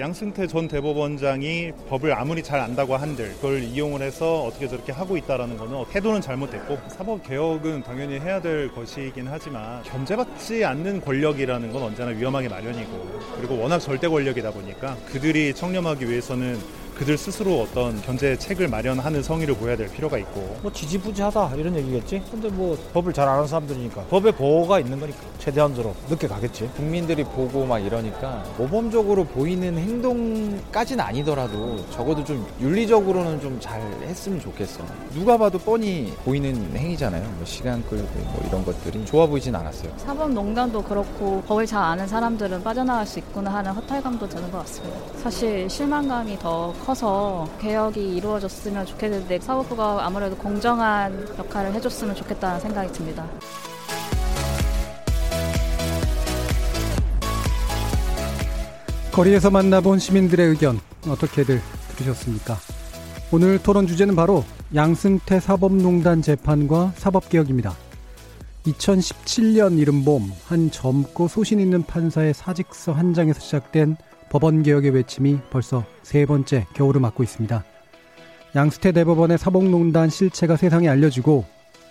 양승태 전 대법원장이 법을 아무리 잘 안다고 한들 그걸 이용을 해서 어떻게 저렇게 하고 있다라는 거는 태도는 잘못됐고 사법 개혁은 당연히 해야 될 것이긴 하지만 견제받지 않는 권력이라는 건 언제나 위험하게 마련이고 그리고 워낙 절대 권력이다 보니까 그들이 청렴하기 위해서는 그들 스스로 어떤 견제책을 마련하는 성의를 보여야 될 필요가 있고 뭐 지지부지하다 이런 얘기겠지. 근데 뭐 법을 잘 아는 사람들이니까 법에 보호가 있는 거니까 최대한으로 늦게 가겠지. 국민들이 보고 막 이러니까 모범적으로 보이는 행동까지는 아니더라도 적어도 좀 윤리적으로는 좀 잘 했으면 좋겠어. 누가 봐도 뻔히 보이는 행위잖아요. 뭐 시간 끌고 뭐 이런 것들이 좋아 보이진 않았어요. 사법 농단도 그렇고 법을 잘 아는 사람들은 빠져나갈 수 있구나 하는 허탈감도 드는 것 같습니다. 사실 실망감이 더커 서 개혁이 이루어졌으면 좋겠는데 사법부가 아무래도 공정한 역할을 해줬으면 좋겠다는 생각이 듭니다. 거리에서 만나본 시민들의 의견 어떻게들 들으셨습니까? 오늘 토론 주제는 바로 양승태 사법농단 재판과 사법개혁입니다. 2017년 이른 봄 한 젊고 소신 있는 판사의 사직서 한 장에서 시작된 법원 개혁의 외침이 벌써 세 번째 겨울을 맞고 있습니다. 양승태 대법원의 사법농단 실체가 세상에 알려지고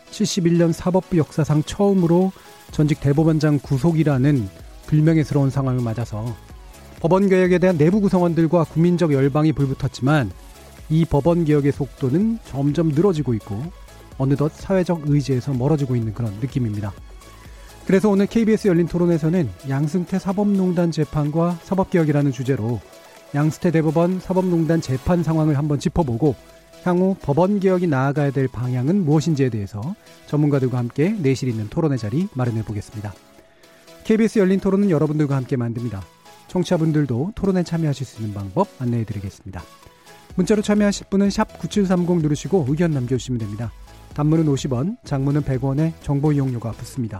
71년 사법부 역사상 처음으로 전직 대법원장 구속이라는 불명예스러운 상황을 맞아서 법원 개혁에 대한 내부 구성원들과 국민적 열방이 불붙었지만 이 법원 개혁의 속도는 점점 늘어지고 있고 어느덧 사회적 의지에서 멀어지고 있는 그런 느낌입니다. 그래서 오늘 KBS 열린 토론에서는 양승태 사법농단 재판과 사법개혁이라는 주제로 양승태 대법원 사법농단 재판 상황을 한번 짚어보고 향후 법원 개혁이 나아가야 될 방향은 무엇인지에 대해서 전문가들과 함께 내실 있는 토론의 자리 마련해 보겠습니다. KBS 열린 토론은 여러분들과 함께 만듭니다. 청취자분들도 토론에 참여하실 수 있는 방법 안내해 드리겠습니다. 문자로 참여하실 분은 9730 누르시고 의견 남겨주시면 됩니다. 단문은 50원, 장문은 100원의 정보 이용료가 붙습니다.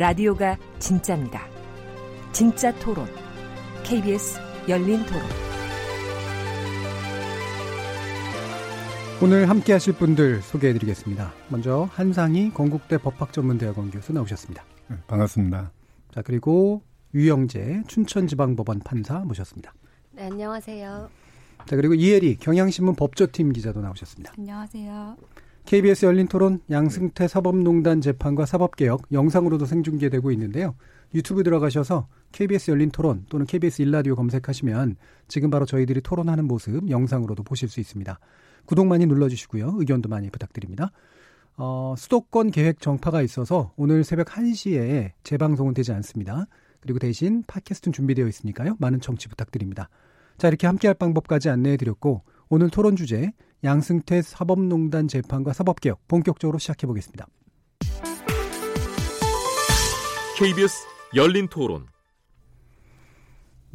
라디오가 진짜입니다. 진짜 토론, KBS 열린 토론. 오늘 함께 하실 분들 소개해 드리겠습니다. 먼저 한상희 건국대 법학전문대학원 교수 나오셨습니다. 네, 반갑습니다. 자, 그리고 유영재 춘천지방법원 판사 모셨습니다. 네, 안녕하세요. 자, 그리고 이혜리 경향신문 법조팀 기자도 나오셨습니다. 안녕하세요. KBS 열린 토론 양승태 사법농단 재판과 사법개혁 영상으로도 생중계되고 있는데요. 유튜브 들어가셔서 KBS 열린 토론 또는 KBS 일라디오 검색하시면 지금 바로 저희들이 토론하는 모습 영상으로도 보실 수 있습니다. 구독 많이 눌러주시고요. 의견도 많이 부탁드립니다. 어, 수도권 계획 정파가 있어서 오늘 새벽 1시에 재방송은 되지 않습니다. 그리고 대신 팟캐스트는 준비되어 있으니까요. 많은 청취 부탁드립니다. 자, 이렇게 함께할 방법까지 안내해 드렸고 오늘 토론 주제 양승태 사법농단 재판과 사법개혁 본격적으로 시작해 보겠습니다. KBS 열린 토론.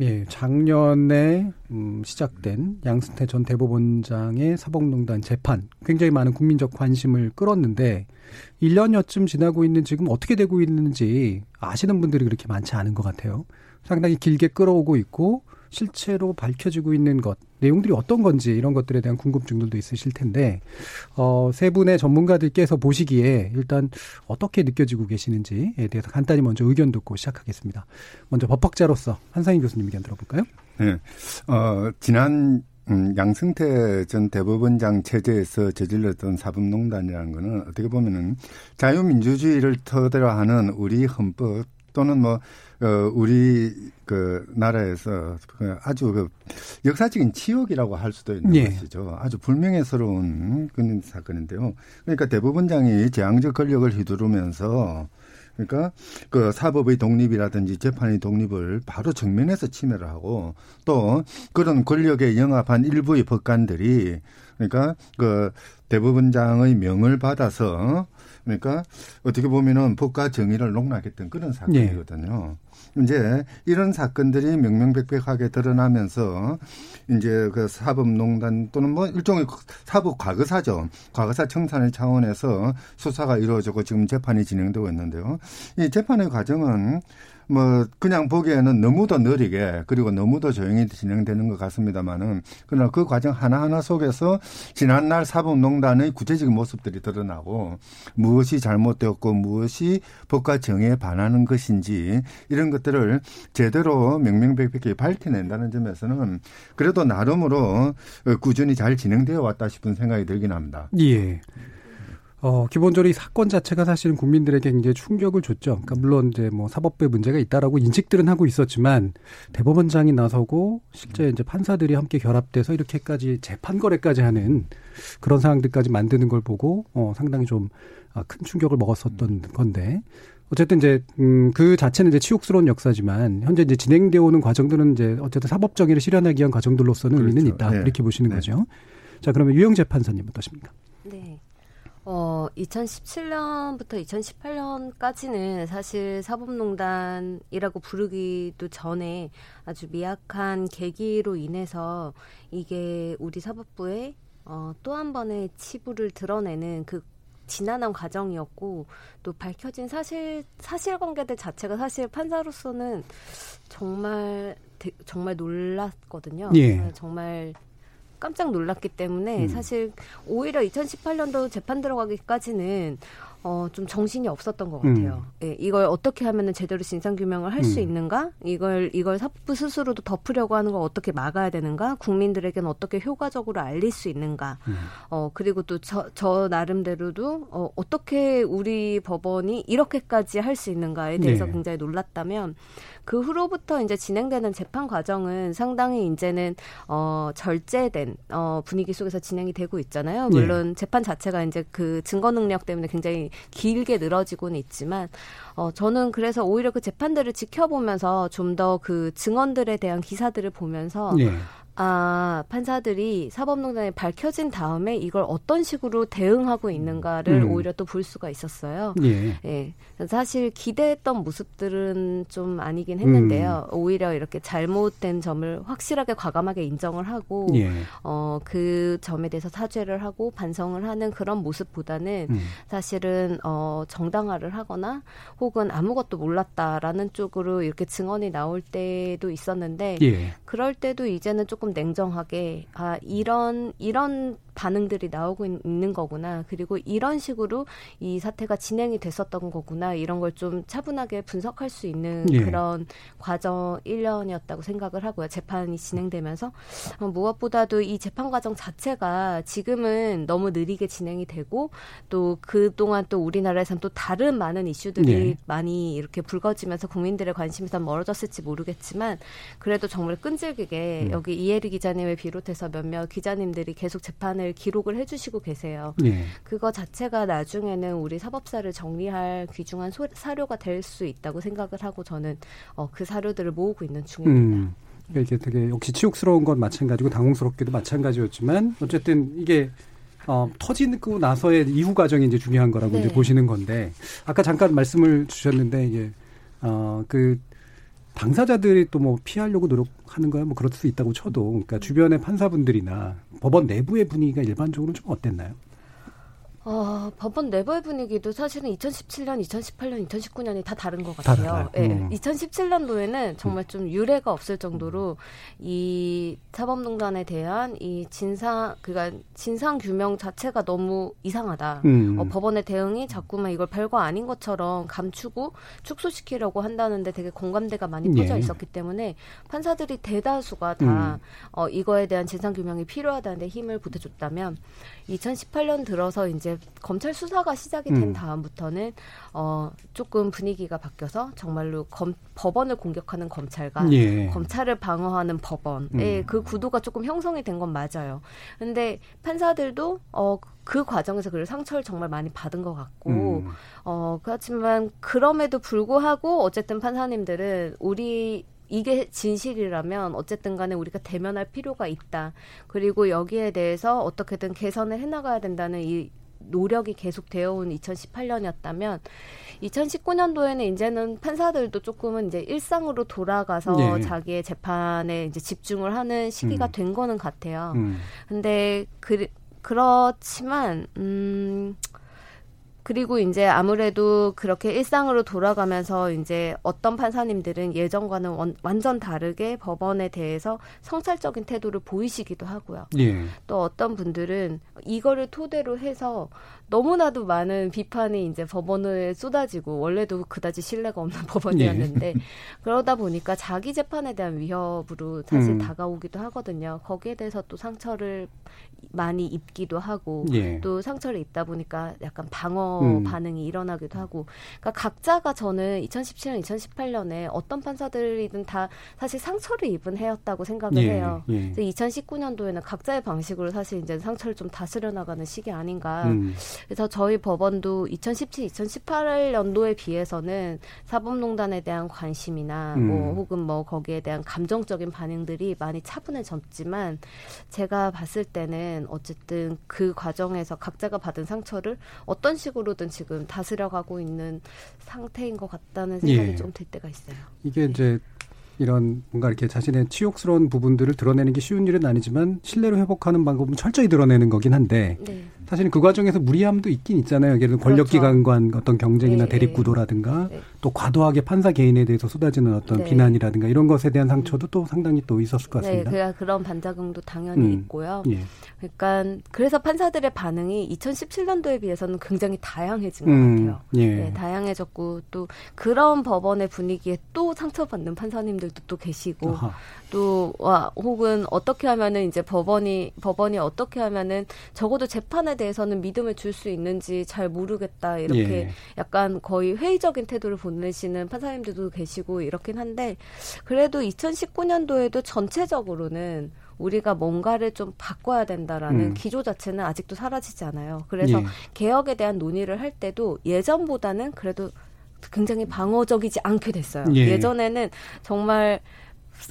예, 작년에 음, 시작된 양승태 전 대법원장의 사법농단 재판 굉장히 많은 국민적 관심을 끌었는데 1년여쯤 지나고 있는 지금 어떻게 되고 있는지 아시는 분들이 그렇게 많지 않은 것 같아요. 상당히 길게 끌어오고 있고 실체로 밝혀지고 있는 것, 내용들이 어떤 건지 이런 것들에 대한 궁금증들도 있으실 텐데, 어, 세 분의 전문가들께서 보시기에 일단 어떻게 느껴지고 계시는지에 대해서 간단히 먼저 의견 듣고 시작하겠습니다. 먼저 법학자로서 한상희 교수님 의견 들어볼까요? 네. 어, 지난 음, 양승태 전 대법원장 체제에서 저질렀던 사법농단이라는 거는 어떻게 보면은 자유민주주의를 터대로 하는 우리 헌법 또는 뭐, 어, 우리 그 나라에서 그 아주 그 역사적인 치욕이라고 할 수도 있는 예. 것이죠. 아주 불명예스러운 그런 사건인데요. 그러니까 대법원장이 재앙적 권력을 휘두르면서 그러니까 그 사법의 독립이라든지 재판의 독립을 바로 정면에서 침해를 하고 또 그런 권력에 영합한 일부의 법관들이 그러니까 그 대법원장의 명을 받아서 그러니까 어떻게 보면은 법과 정의를 농락했던 그런 사건이거든요. 예. 이제 이런 사건들이 명명백백하게 드러나면서 이제 그 사법농단 또는 뭐 일종의 사법 과거사죠. 과거사 청산의 차원에서 수사가 이루어지고 지금 재판이 진행되고 있는데요. 이 재판의 과정은 뭐 그냥 보기에는 너무도 느리게 그리고 너무도 조용히 진행되는 것 같습니다만은 그러나 그 과정 하나하나 속에서 지난날 사법농단의 구체적인 모습들이 드러나고 무엇이 잘못되었고 무엇이 법과 정의에 반하는 것인지 이런 것들을 제대로 명명백백히 밝혀낸다는 점에서는 그래도 나름으로 꾸준히 잘 진행되어 왔다 싶은 생각이 들긴 합니다. 예. 어, 기본적으로 이 사건 자체가 사실은 국민들에게 굉장히 충격을 줬죠. 그러니까 물론 이제 뭐 사법부에 문제가 있다라고 인식들은 하고 있었지만 대법원장이 나서고 실제 이제 판사들이 함께 결합돼서 이렇게까지 재판 거래까지 하는 그런 상황들까지 만드는 걸 보고 어, 상당히 좀큰 아, 충격을 먹었었던 건데 어쨌든 이제 음 그 자체는 이제 치욕스러운 역사지만 현재 이제 진행되어 오는 과정들은 이제 어쨌든 사법 정의를 실현하기 위한 과정들로서는 그렇죠. 의미는 있다 네. 이렇게 보시는 네. 거죠. 자 그러면 유영 재판사님 어떠십니까? 네. 어, 2017년부터 2018년까지는 사실 사법농단이라고 부르기도 전에 아주 미약한 계기로 인해서 이게 우리 사법부에 어, 또 한 번의 치부를 드러내는 그 지난한 과정이었고 또 밝혀진 사실 사실관계들 자체가 사실 판사로서는 정말 정말 놀랐거든요. 예. 정말 깜짝 놀랐기 때문에 음. 사실 오히려 2018년도 재판 들어가기까지는 어, 좀 정신이 없었던 것 같아요. 음. 예, 이걸 어떻게 하면은 제대로 진상규명을 할수 음. 있는가? 이걸, 이걸 사법부 스스로도 덮으려고 하는 걸 어떻게 막아야 되는가? 국민들에게는 어떻게 효과적으로 알릴 수 있는가? 음. 어, 그리고 또 저, 저 나름대로도, 어, 어떻게 우리 법원이 이렇게까지 할 수 있는가에 대해서 네. 굉장히 놀랐다면, 그 후로부터 이제 진행되는 재판 과정은 상당히 이제는 어 절제된 어 분위기 속에서 진행이 되고 있잖아요. 네. 물론 네. 재판 자체가 이제 그 증거 능력 때문에 굉장히 길게 늘어지고는 있지만 어 저는 그래서 오히려 그 재판들을 지켜보면서 좀 더 그 증언들에 대한 기사들을 보면서 네. 아, 판사들이 사법농단이 밝혀진 다음에 이걸 어떤 식으로 대응하고 있는가를 음. 오히려 또 볼 수가 있었어요. 예. 예. 사실 기대했던 모습들은 좀 아니긴 했는데요. 음. 오히려 이렇게 잘못된 점을 확실하게 과감하게 인정을 하고, 예. 어, 그 점에 대해서 사죄를 하고 반성을 하는 그런 모습보다는 음. 사실은, 어, 정당화를 하거나 혹은 아무것도 몰랐다라는 쪽으로 이렇게 증언이 나올 때도 있었는데, 예. 그럴 때도 이제는 조금 조금 냉정하게 아 이런 이런 반응들이 나오고 있는 거구나. 그리고 이런 식으로 이 사태가 진행이 됐었던 거구나. 이런 걸 좀 차분하게 분석할 수 있는 예. 그런 과정 1년이었다고 생각을 하고요. 재판이 진행되면서 어, 무엇보다도 이 재판 과정 자체가 지금은 너무 느리게 진행이 되고 또 그동안 또 우리나라에선 또 다른 많은 이슈들이 예. 많이 이렇게 불거지면서 국민들의 관심이 더 멀어졌을지 모르겠지만 그래도 정말 끈질기게 음. 여기 이혜리 기자님을 비롯해서 몇몇 기자님들이 계속 재판을 시간을 기록을 해주시고 계세요. 네. 그거 자체가 나중에는 우리 사법사를 정리할 귀중한 소, 사료가 될 수 있다고 생각을 하고 저는 어, 그 사료들을 모으고 있는 중입니다. 음. 이게 되게 역시 치욕스러운 건 마찬가지고 당혹스럽게도 마찬가지였지만 어쨌든 이게 어, 터지고 나서의 이후 과정이 이제 중요한 거라고 네. 이제 보시는 건데 아까 잠깐 말씀을 주셨는데 이게 어그 당사자들이 또 뭐 피하려고 노력하는 거야 뭐 그럴 수 있다고 쳐도 그러니까 주변의 판사분들이나 법원 내부의 분위기가 일반적으로 좀 어땠나요? 어, 법원 내부의 분위기도 사실은 2017년, 2018년, 2019년이 다 다른 것 같아요. 예. 네. 음. 2017년도에는 정말 좀 유례가 없을 정도로 이 사법농단에 대한 이 진상, 그니까 진상 규명 자체가 너무 이상하다. 음. 어, 법원의 대응이 자꾸만 이걸 별거 아닌 것처럼 감추고 축소시키려고 한다는데 되게 공감대가 많이 퍼져 예. 있었기 때문에 판사들이 대다수가 다 음. 어, 이거에 대한 진상 규명이 필요하다는데 힘을 보태줬다면 2018년 들어서 이제 이제 검찰 수사가 시작이 된 음. 다음부터는 어 조금 분위기가 바뀌어서 정말로 검, 법원을 공격하는 검찰과 예. 검찰을 방어하는 법원의 음. 그 구도가 조금 형성이 된 건 맞아요. 근데 판사들도 어그 과정에서 그 상처를 정말 많이 받은 것 같고 음. 어 그렇지만 그럼에도 불구하고 어쨌든 판사님들은 우리 이게 진실이라면 어쨌든 간에 우리가 대면할 필요가 있다. 그리고 여기에 대해서 어떻게든 개선을 해나가야 된다는 이 노력이 계속 되어 온 2018년이었다면 2019년도에는 이제는 판사들도 조금은 이제 일상으로 돌아가서 예. 자기의 재판에 이제 집중을 하는 시기가 음. 된 거는 같아요. 음. 근데 그 그렇지만 음 그리고 이제 아무래도 그렇게 일상으로 돌아가면서 이제 어떤 판사님들은 예전과는 원, 완전 다르게 법원에 대해서 성찰적인 태도를 보이시기도 하고요. 예. 또 어떤 분들은 이거를 토대로 해서 너무나도 많은 비판이 이제 법원에 쏟아지고 원래도 그다지 신뢰가 없는 법원이었는데 그러다 보니까 자기 재판에 대한 위협으로 사실 음. 다가오기도 하거든요. 거기에 대해서 또 상처를 많이 입기도 하고 예. 또 상처를 입다 보니까 약간 방어 음. 반응이 일어나기도 하고 그러니까 각자가 저는 2017년, 2018년에 어떤 판사들이든 다 사실 상처를 입은 해였다고 생각을 예, 해요. 예. 그래서 2019년도에는 각자의 방식으로 사실 이제 상처를 좀 다스려 나가는 시기 아닌가. 음. 그래서 저희 법원도 2017, 2018년도에 비해서는 사법농단에 대한 관심이나 음. 뭐 혹은 뭐 거기에 대한 감정적인 반응들이 많이 차분해졌지만 제가 봤을 때는 어쨌든 그 과정에서 각자가 받은 상처를 어떤 식으로 든 지금 다스려가고 있는 상태인 것 같다는 생각이 예. 좀들 때가 있어요. 이게 이제 이런 뭔가 이렇게 자신의 치욕스러운 부분들을 드러내는 게 쉬운 일은 아니지만 신뢰를 회복하는 방법은 철저히 드러내는 거긴 한데 네. 사실은 그 과정에서 무리함도 있긴 있잖아요. 예를 들어 권력기관 간 어떤 경쟁이나 네, 대립 네. 구도라든가 네. 또 과도하게 판사 개인에 대해서 쏟아지는 어떤 네. 비난이라든가 이런 것에 대한 상처도 또 상당히 또 있었을 것 네, 같습니다. 그 그런 반작용도 당연히 음. 있고요. 예. 그러니까 그래서 판사들의 반응이 2017년도에 비해서는 굉장히 다양해진 것 음, 같아요. 예. 네, 다양해졌고 또 그런 법원의 분위기에 또 상처받는 판사님들도 또 계시고 아하. 또 와, 혹은 어떻게 하면은 이제 법원이 법원이 어떻게 하면은 적어도 재판에 대해서는 믿음을 줄 수 있는지 잘 모르겠다 이렇게 예. 약간 거의 회의적인 태도를 보내시는 판사님들도 계시고 이렇긴 한데 그래도 2019년도에도 전체적으로는 우리가 뭔가를 좀 바꿔야 된다라는 음. 기조 자체는 아직도 사라지지 않아요. 그래서 예. 개혁에 대한 논의를 할 때도 예전보다는 그래도 굉장히 방어적이지 않게 됐어요. 예. 예전에는 정말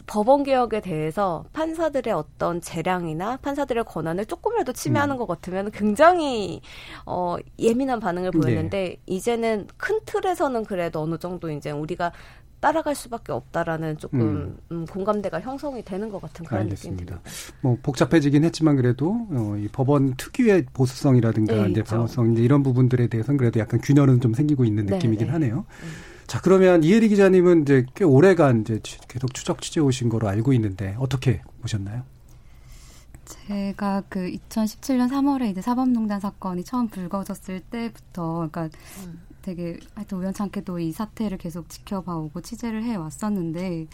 법원 개혁에 대해서 판사들의 어떤 재량이나 판사들의 권한을 조금이라도 침해하는 것 같으면 굉장히 어 예민한 반응을 보였는데 이제는 큰 틀에서는 그래도 어느 정도 이제 우리가 따라갈 수밖에 없다라는 조금 음. 음, 공감대가 형성이 되는 것 같은 그런 알겠습니다. 듭니다. 뭐 복잡해지긴 했지만 그래도 어, 이 법원 특유의 보수성이라든가 네, 이제. 방어성 이제 이런 부분들에 대해서는 그래도 약간 균열은 좀 생기고 있는 네, 느낌이긴 네. 하네요. 자 그러면 이혜리 기자님은 이제 꽤 오래간 이제 취- 계속 추적 취재 오신 거로 알고 있는데 어떻게 보셨나요? 제가 그 2017년 3월에 이제 사법농단 사건이 처음 불거졌을 때부터, 그러니까 되게 하여튼 우연찮게도 이 사태를 계속 지켜봐오고 취재를 해 왔었는데,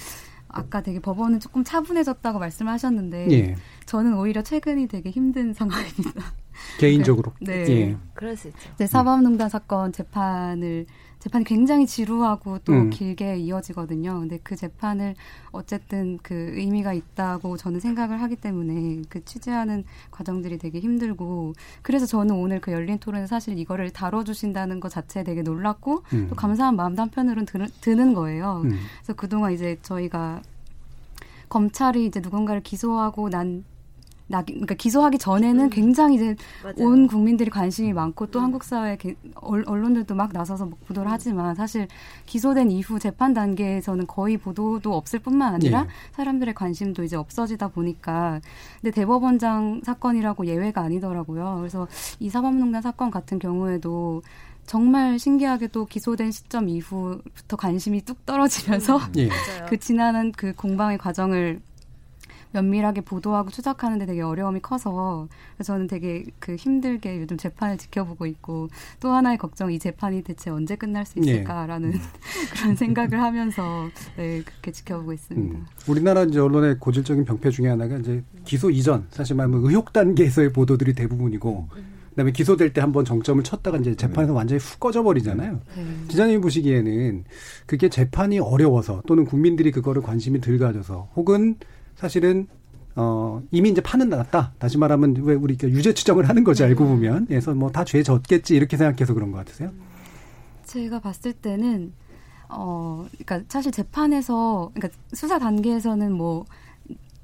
아까 되게 법원은 조금 차분해졌다고 말씀하셨는데, 예. 저는 오히려 최근이 되게 힘든 상황입니다. 개인적으로. 네. 예. 그럴 수 있죠. 이제 사법농단 사건 재판을 재판이 굉장히 지루하고 또 음. 길게 이어지거든요. 근데 그 재판을 어쨌든 그 의미가 있다고 저는 생각을 하기 때문에 그 취재하는 과정들이 되게 힘들고 그래서 저는 오늘 그 열린 토론에 사실 이거를 다뤄주신다는 것 자체에 되게 놀랐고 음. 또 감사한 마음도 한편으로는 드는, 드는 거예요. 음. 그래서 그동안 이제 저희가 검찰이 이제 누군가를 기소하고 난 나, 그러니까 기소하기 전에는 굉장히 이제 맞아요. 온 국민들이 관심이 많고 또 한국 사회 언- 언론들도 막 나서서 막 보도를 하지만 사실 기소된 이후 재판 단계에서는 거의 보도도 없을 뿐만 아니라 예. 사람들의 관심도 이제 없어지다 보니까 근데 대법원장 사건이라고 예외가 아니더라고요. 그래서 이 사법농단 사건 같은 경우에도 정말 신기하게도 기소된 시점 이후부터 관심이 뚝 떨어지면서 예. 맞아요. 그 지나는 그 공방의 과정을 면밀하게 보도하고 추적하는데 되게 어려움이 커서 그래서 저는 되게 그 힘들게 요즘 재판을 지켜보고 있고 또 하나의 걱정 이 재판이 대체 언제 끝날 수 예. 있을까라는 그런 생각을 하면서 네, 그렇게 지켜보고 있습니다. 음. 우리나라 이제 언론의 고질적인 병폐 중에 하나가 이제 기소 이전 사실 말하면 의혹 단계에서의 보도들이 대부분이고 그다음에 기소될 때 한번 정점을 쳤다가 이제 재판에서 완전히 훅 꺼져 버리잖아요. 네. 기자님이 보시기에는 그게 재판이 어려워서 또는 국민들이 그거를 관심이 덜 가져서 혹은 사실은 어, 이미 이제 판은 났다. 다시 말하면 왜 우리 유죄 추정을 하는 거지 알고 보면. 그래서 뭐 다 죄 졌겠지 이렇게 생각해서 그런 것 같으세요? 제가 봤을 때는 어, 그러니까 사실 재판에서 그러니까 수사 단계에서는 뭐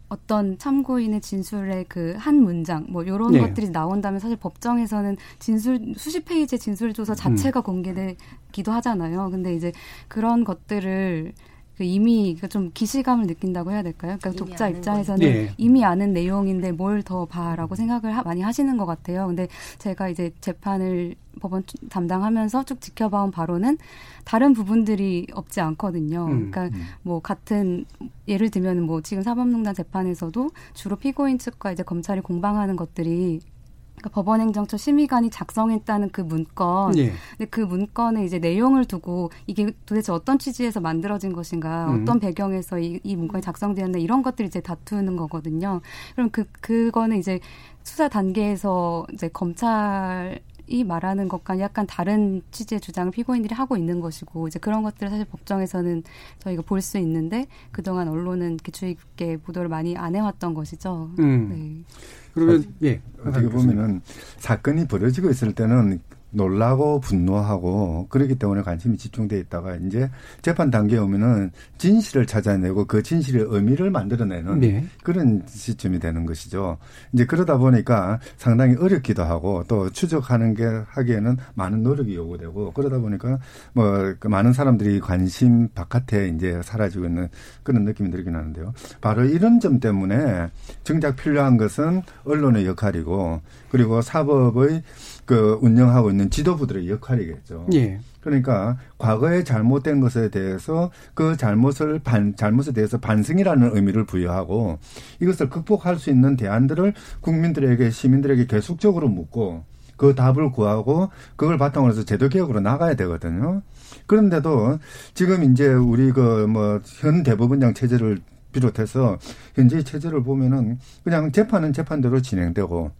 어떤 참고인의 진술의 그 한 문장 뭐 이런 네. 것들이 나온다면 사실 법정에서는 진술 수십 페이지의 진술 조서 자체가 음. 공개되기도 하잖아요. 근데 이제 그런 것들을 그 이미 그좀 기시감을 느낀다고 해야 될까요? 그러니까 독자 입장에서는 네. 이미 아는 내용인데 뭘 더 봐라고 생각을 하- 많이 하시는 것 같아요. 근데 제가 이제 재판을 법원 담당하면서 쭉 지켜봐온 바로는 다른 부분들이 없지 않거든요. 음, 그러니까 뭐 같은 예를 들면 뭐 지금 사법농단 재판에서도 주로 피고인 측과 이제 검찰이 공방하는 것들이 그러니까 법원행정처 심의관이 작성했다는 그 문건, 예. 근데 그 문건에 이제 내용을 두고 이게 도대체 어떤 취지에서 만들어진 것인가, 음. 어떤 배경에서 이, 이 문건이 작성되었나 이런 것들이 이제 다투는 거거든요. 그럼 그 그거는 이제 수사 단계에서 이제 검찰 이 말하는 것과 약간 다른 취지의 주장을 피고인들이 하고 있는 것이고 이제 그런 것들을 사실 법정에서는 저희가 볼 수 있는데 그동안 언론은 이렇게 주의 깊게 보도를 많이 안 해왔던 것이죠. 음. 네. 그러면 예. 어떻게 보면은 사건이 벌어지고 있을 때는 놀라고 분노하고 그렇기 때문에 관심이 집중돼 있다가 이제 재판 단계에 오면은 진실을 찾아내고 그 진실의 의미를 만들어내는 네. 그런 시점이 되는 것이죠. 이제 그러다 보니까 상당히 어렵기도 하고 또 추적하는 게 하기에는 많은 노력이 요구되고 그러다 보니까 뭐그 많은 사람들이 관심 바깥에 이제 사라지고 있는 그런 느낌이 들긴 하는데요. 바로 이런 점 때문에 정작 필요한 것은 언론의 역할이고 그리고 사법의 그 운영하고 있는 지도부들의 역할이겠죠. 예. 그러니까 과거에 잘못된 것에 대해서 그 잘못을 반 잘못에 대해서 반성이라는 의미를 부여하고 이것을 극복할 수 있는 대안들을 국민들에게 시민들에게 계속적으로 묻고 그 답을 구하고 그걸 바탕으로 해서 제도 개혁으로 나가야 되거든요. 그런데도 지금 이제 우리 그 뭐 현 대법원장 체제를 비롯해서 현재 체제를 보면은 그냥 재판은 재판대로 진행되고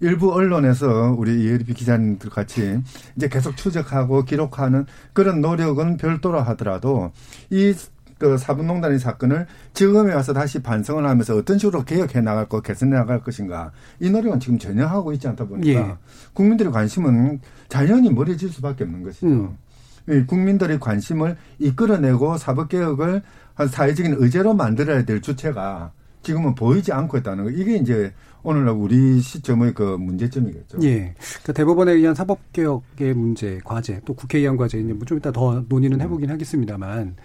일부 언론에서 우리 이혜리 기자님들 같이 이제 계속 추적하고 기록하는 그런 노력은 별도로 하더라도 이 그 사분농단의 사건을 지금에 와서 다시 반성을 하면서 어떤 식으로 개혁해 나갈 거 개선해 나갈 것인가 이 노력은 지금 전혀 하고 있지 않다 보니까 예. 국민들의 관심은 자연히 멀어질 수밖에 없는 것이죠. 음. 이 국민들의 관심을 이끌어내고 사법개혁을 한 사회적인 의제로 만들어야 될 주체가 지금은 보이지 않고 있다는 거. 이게 이제 오늘날 우리 시점의 그 문제점이겠죠. 예. 그러니까 대법원에 의한 사법개혁의 문제, 과제, 또 국회의원 과제, 이제 뭐 좀 이따 더 논의는 해보긴 하겠습니다만,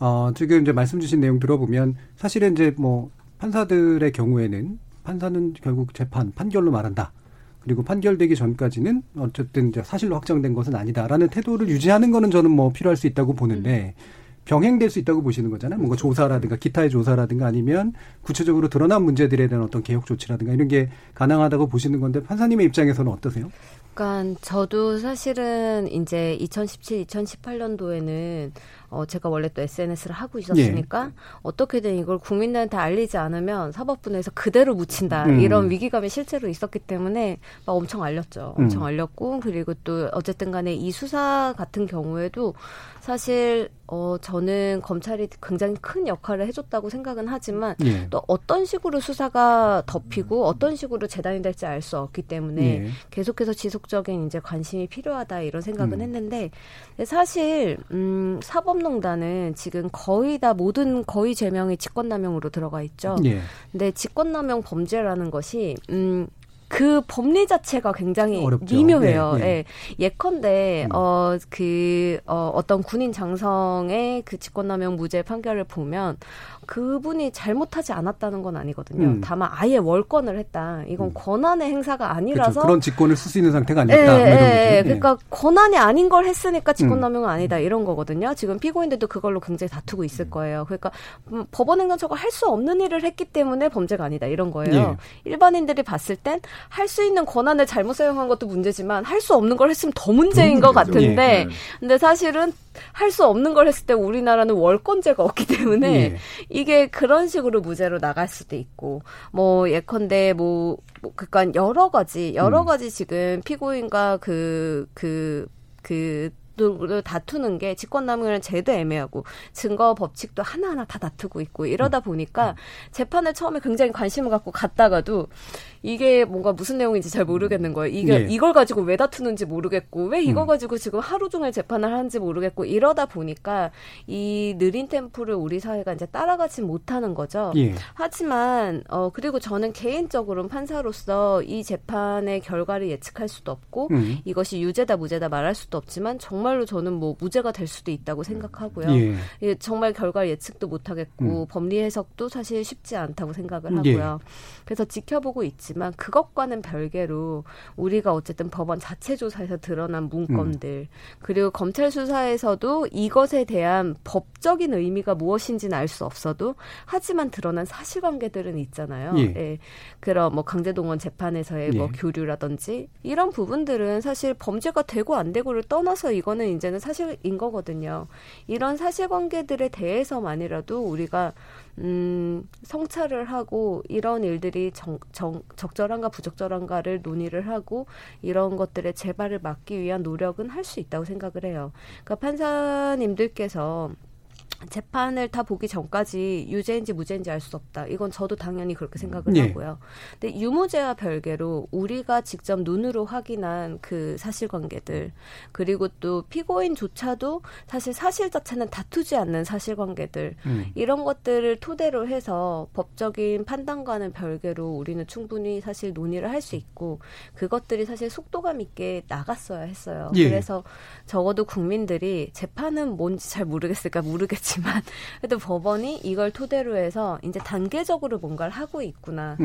어, 지금 이제 말씀 주신 내용 들어보면 사실은 이제 뭐 판사들의 경우에는 판사는 결국 재판, 판결로 말한다. 그리고 판결되기 전까지는 어쨌든 이제 사실로 확정된 것은 아니다라는 태도를 유지하는 거는 저는 뭐 필요할 수 있다고 보는데 병행될 수 있다고 보시는 거잖아요. 뭔가 조사라든가 기타의 조사라든가 아니면 구체적으로 드러난 문제들에 대한 어떤 개혁 조치라든가 이런 게 가능하다고 보시는 건데 판사님의 입장에서는 어떠세요? 그러니까 저도 사실은 이제 2017, 2018년도에는 어 제가 원래 또 SNS를 하고 있었으니까 어떻게든 이걸 국민들한테 알리지 않으면 사법부에서 그대로 묻힌다 음. 이런 위기감이 실제로 있었기 때문에 막 엄청 알렸죠. 엄청 음. 알렸고 그리고 또 어쨌든 간에 이 수사 같은 경우에도 사실 어 저는 검찰이 굉장히 큰 역할을 해줬다고 생각은 하지만 예. 또 어떤 식으로 수사가 덮이고 어떤 식으로 재단이 될지 알 수 없기 때문에 예. 계속해서 지속적인 이제 관심이 필요하다 이런 생각은 음. 했는데 사실 음 사법농단은 지금 거의 다 모든 거의 죄명이 직권남용으로 들어가 있죠. 예. 근데 직권남용 범죄라는 것이 음. 그 법리 자체가 굉장히 어렵죠. 미묘해요. 네, 네. 예. 예컨대 어그 어, 어떤 군인 장성의 그 직권남용 무죄 판결을 보면 그분이 잘못하지 않았다는 건 아니거든요. 음. 다만 아예 월권을 했다. 이건 권한의 행사가 그렇죠. 아니라서 그런 직권을 쓸 수 있는 상태가 예, 아니었다. 뭐 예. 예. 예. 그러니까 권한이 아닌 걸 했으니까 직권남용은 아니다 이런 거거든요. 지금 피고인들도 그걸로 굉장히 다투고 있을 거예요. 그러니까 음, 법원 행정처가 할 수 없는 일을 했기 때문에 범죄가 아니다 이런 거예요. 일반인들이 봤을 땐 할 수 있는 권한을 잘못 사용한 것도 문제지만 할 수 없는 걸 했으면 더 문제인 것 같은데 예. 근데 사실은 할 수 없는 걸 했을 때 우리나라는 월권제가 없기 때문에 예. 이게 그런 식으로 무죄로 나갈 수도 있고 뭐 예컨대 뭐, 뭐 그러니까 여러 가지 여러 음. 가지 지금 피고인과 그 그, 그 다투는 게 직권남용이라는 제도 애매하고 증거 법칙도 하나하나 다 다투고 있고 이러다 보니까 음. 재판을 처음에 굉장히 관심을 갖고 갔다가도 이게 뭔가 무슨 내용인지 잘 모르겠는 거예요. 이게 네. 이걸 가지고 왜 다투는지 모르겠고 왜 이거 음. 가지고 지금 하루 종일 재판을 하는지 모르겠고 이러다 보니까 이 느린 템포를 우리 사회가 이제 따라가지 못하는 거죠. 예. 하지만 어 그리고 저는 개인적으로는 판사로서 이 재판의 결과를 예측할 수도 없고 음. 이것이 유죄다 무죄다 말할 수도 없지만 정말로 저는 뭐 무죄가 될 수도 있다고 생각하고요. 예. 예 정말 결과 예측도 못 하겠고 음. 법리 해석도 사실 쉽지 않다고 생각을 하고요. 예. 그래서 지켜보고 있지. 있지만 그것과는 별개로 우리가 어쨌든 법원 자체 조사에서 드러난 문건들 음. 그리고 검찰 수사에서도 이것에 대한 법적인 의미가 무엇인지는 알 수 없어도 하지만 드러난 사실관계들은 있잖아요. 예. 예. 그런 뭐 강제동원 재판에서의 뭐 예. 뭐 교류라든지 이런 부분들은 사실 범죄가 되고 안 되고를 떠나서 이거는 이제는 사실인 거거든요. 이런 사실관계들에 대해서만이라도 우리가 음, 성찰을 하고 이런 일들이 정, 정, 적절한가 부적절한가를 논의를 하고 이런 것들의 재발을 막기 위한 노력은 할 수 있다고 생각을 해요. 그러니까 판사님들께서 재판을 다 보기 전까지 유죄인지 무죄인지 알 수 없다. 이건 저도 당연히 그렇게 생각을 네. 하고요. 근데 유무죄와 별개로 우리가 직접 눈으로 확인한 그 사실관계들 그리고 또 피고인조차도 사실 사실 자체는 다투지 않는 사실관계들 음. 이런 것들을 토대로 해서 법적인 판단과는 별개로 우리는 충분히 사실 논의를 할 수 있고 그것들이 사실 속도감 있게 나갔어야 했어요. 예. 그래서 적어도 국민들이 재판은 뭔지 잘 모르겠을까 모르겠지. 있지만 그래도 법원이 이걸 토대로 해서 이제 단계적으로 뭔가를 하고 있구나라는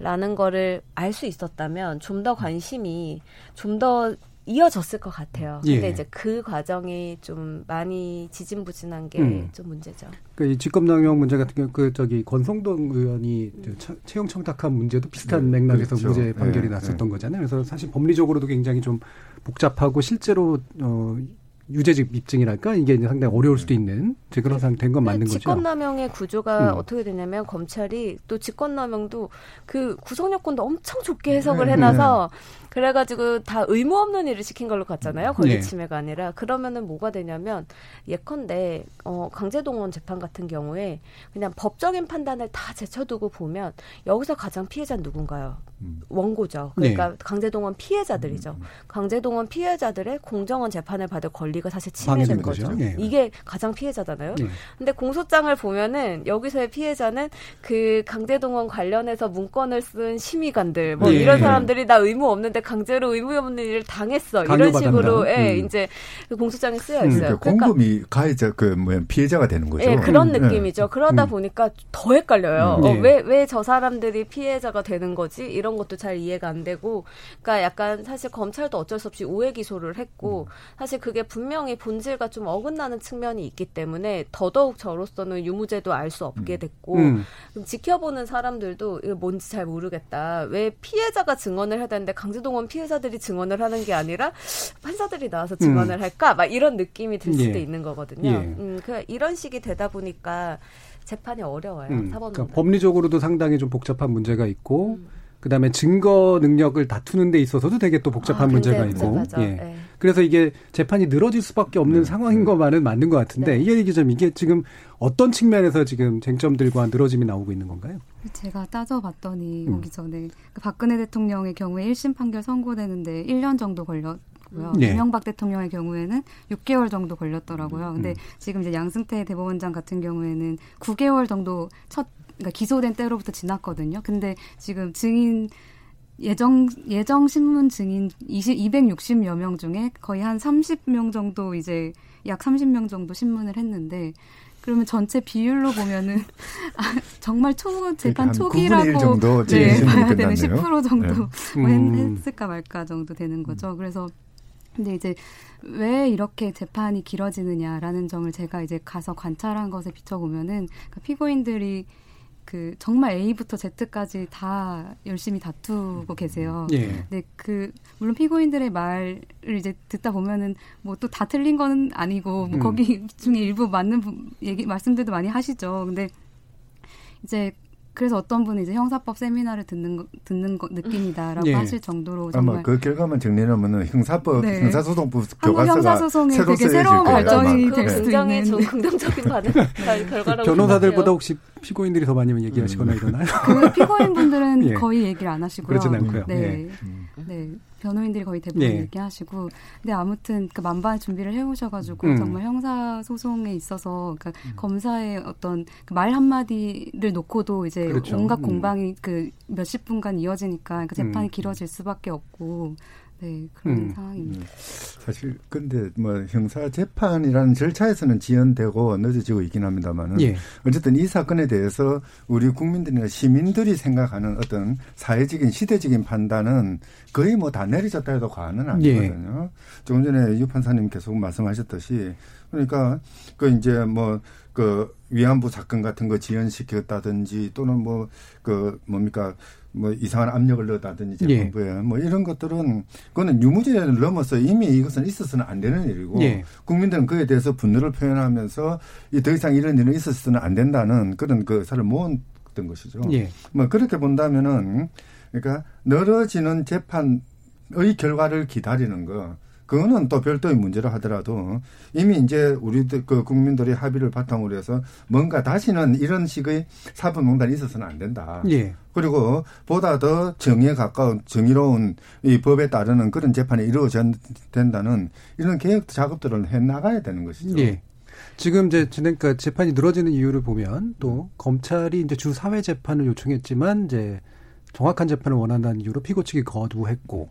음. 거를 알 수 있었다면 좀 더 관심이 좀더 이어졌을 것 같아요. 예. 근데 이제 그 과정이 좀 많이 지진부진한 게좀 음. 문제죠. 그이 직권남용 문제 같은 경우 그 저기 권성동 의원이 음. 채용 청탁한 문제도 비슷한 네. 맥락에서 그렇죠. 무죄 판결이 네. 났었던 네. 거잖아요. 그래서 사실 법리적으로도 굉장히 좀 복잡하고 실제로 어 유죄직 입증이랄까 이게 상당히 어려울 수도 있는 그런 상황 된건 맞는 거죠. 직권남용의 구조가 음. 어떻게 되냐면 검찰이 또 직권남용도 그 구성요건도 엄청 좁게 해석을 네. 해놔서 네. 그래가지고 다 의무 없는 일을 시킨 걸로 갔잖아요. 권리 네. 침해가 아니라 그러면은 뭐가 되냐면 예컨대 어, 강제동원 재판 같은 경우에 그냥 법적인 판단을 다 제쳐두고 보면 여기서 가장 피해자는 누군가요? 음. 원고죠. 그러니까 네. 강제동원 피해자들이죠. 음. 강제동원 피해자들의 공정한 재판을 받을 권리가 사실 침해된 거죠. 네. 이게 가장 피해자잖아요. 네. 근데 공소장을 보면은 여기서의 피해자는 그 강제동원 관련해서 문건을 쓴 심의관들 뭐 네. 이런 사람들이 나 의무 없는데 강제로 의무 없는 일을 당했어. 이런 식으로 예, 음. 이제 그 공소장에 쓰여 음. 있어요. 음. 그러니까 공범이 가해자 그 뭐야 피해자가 되는 거죠. 예, 그런 음. 느낌이죠. 그러다 보니까 더 헷갈려요. 어, 왜왜 저 사람들이 피해자가 되는 거지? 이런 것도 잘 이해가 안 되고, 그러니까 약간 사실 검찰도 어쩔 수 없이 오해 기소를 했고, 음. 사실 그게 분명히 본질과 좀 어긋나는 측면이 있기 때문에 더더욱 저로서는 유무죄도 알 수 없게 음. 됐고, 음. 지켜보는 사람들도 이거 뭔지 잘 모르겠다. 왜 피해자가 증언을 해야 되는데 강제동원 피해자들이 증언을 하는 게 아니라 판사들이 나와서 증언을 음. 할까? 막 이런 느낌이 들 수도 예. 있는 거거든요. 예. 음, 그 이런 식이 되다 보니까 재판이 어려워요. 음, 사법 그러니까 법리적으로도 상당히 좀 복잡한 문제가 있고 음. 그다음에 증거 능력을 다투는 데 있어서도 되게 또 복잡한 아, 문제가 있고. 예. 네. 그래서 이게 재판이 늘어질 수밖에 없는 네. 상황인 것만은 맞는 것 같은데 네. 이게 기자 이게 지금 어떤 측면에서 지금 쟁점들과 늘어짐이 나오고 있는 건가요? 제가 따져봤더니 음. 오기 전에 그 박근혜 대통령의 경우에 1심 판결 선고되는데 1년 정도 걸렸 고요. 네. 이명박 대통령의 경우에는 6개월 정도 걸렸더라고요. 근데 음. 지금 이제 양승태 대법원장 같은 경우에는 9개월 정도 첫 그러니까 기소된 때로부터 지났거든요. 근데 지금 증인 예정 예정 신문 증인 20, 260여 명 중에 거의 한 30명 정도 이제 약 30명 정도 신문을 했는데 그러면 전체 비율로 보면은 아, 정말 초 재판 초기라고 정도 네, 봐야 되는 10% 정도 네. 뭐 음. 했을까 말까 정도 되는 거죠. 그래서 근데 이제 왜 이렇게 재판이 길어지느냐라는 점을 제가 이제 가서 관찰한 것에 비춰보면은 그러니까 피고인들이 그 정말 A부터 Z까지 다 열심히 다투고 계세요. 예. 네, 그 물론 피고인들의 말을 이제 듣다 보면은 뭐 또 다 틀린 거는 아니고 뭐 음. 거기 중에 일부 맞는 부- 얘기 말씀들도 많이 하시죠. 근데 이제 그래서 어떤 분은 이제 형사법 세미나를 듣는 거, 듣는 거 느낌이다라고 예. 하실 정도로 아마 정말 그 결과만 정리하면은 형사법 네. 형사소송부 한국 교과서가 형사소송에 새로 되게 새로운 발전이 아마. 될 네. 수도 굉장히 있는 좀 긍정적인 반응 결- 결과라고 변호사들보다. 혹시 피고인들이 더 많이 얘기하시거나 이러나요? 그 피고인분들은 예. 거의 얘기를 안 하시고요. 그러진 않고요. 네. 예. 네. 변호인들이 거의 대부분 예. 얘기하시고. 근데 아무튼 그 만반의 준비를 해오셔가지고 음. 정말 형사 소송에 있어서 그러니까 검사의 어떤 그 말 한마디를 놓고도 이제 그렇죠. 온갖 음. 공방이 그 몇십 분간 이어지니까 그러니까 재판이 음. 길어질 수밖에 없고. 네, 그런 음. 상황입니다. 사실 근데 뭐 형사 재판이라는 절차에서는 지연되고 늦어지고 있긴 합니다만은 예. 어쨌든 이 사건에 대해서 우리 국민들이나 시민들이 생각하는 어떤 사회적인 시대적인 판단은 거의 뭐 다 내려졌다 해도 과언은 아니거든요. 조금 전에 유 판사님 계속 말씀하셨듯이 그러니까 그 이제 뭐 그 위안부 사건 같은 거 지연시켰다든지 또는 뭐 그 뭡니까 뭐 이상한 압력을 넣었다든지 예. 재판부에 뭐 이런 것들은 그거는 유무죄를 넘어서 이미 이것은 있어서는 안 되는 일이고 예. 국민들은 그에 대해서 분노를 표현하면서 이더 이상 이런 일은 있어서는 안 된다는 그런 그 사를 모았던 것이죠. 예. 뭐 그렇게 본다면은 그러니까 늘어지는 재판의 결과를 기다리는 거 그거는 또 별도의 문제라 하더라도 이미 이제 우리들 그 국민들이 합의를 바탕으로 해서 뭔가 다시는 이런 식의 사법농단이 있어서는 안 된다. 예. 그리고 보다 더 정의에 가까운 정의로운 이 법에 따르는 그런 재판이 이루어져야 된다는 이런 개혁 작업들을 해 나가야 되는 것이죠. 예. 지금 이제 진행, 그러니까 재판이 늘어지는 이유를 보면 또 검찰이 이제 주 사회 재판을 요청했지만 이제 정확한 재판을 원한다는 이유로 피고 측이 거부했고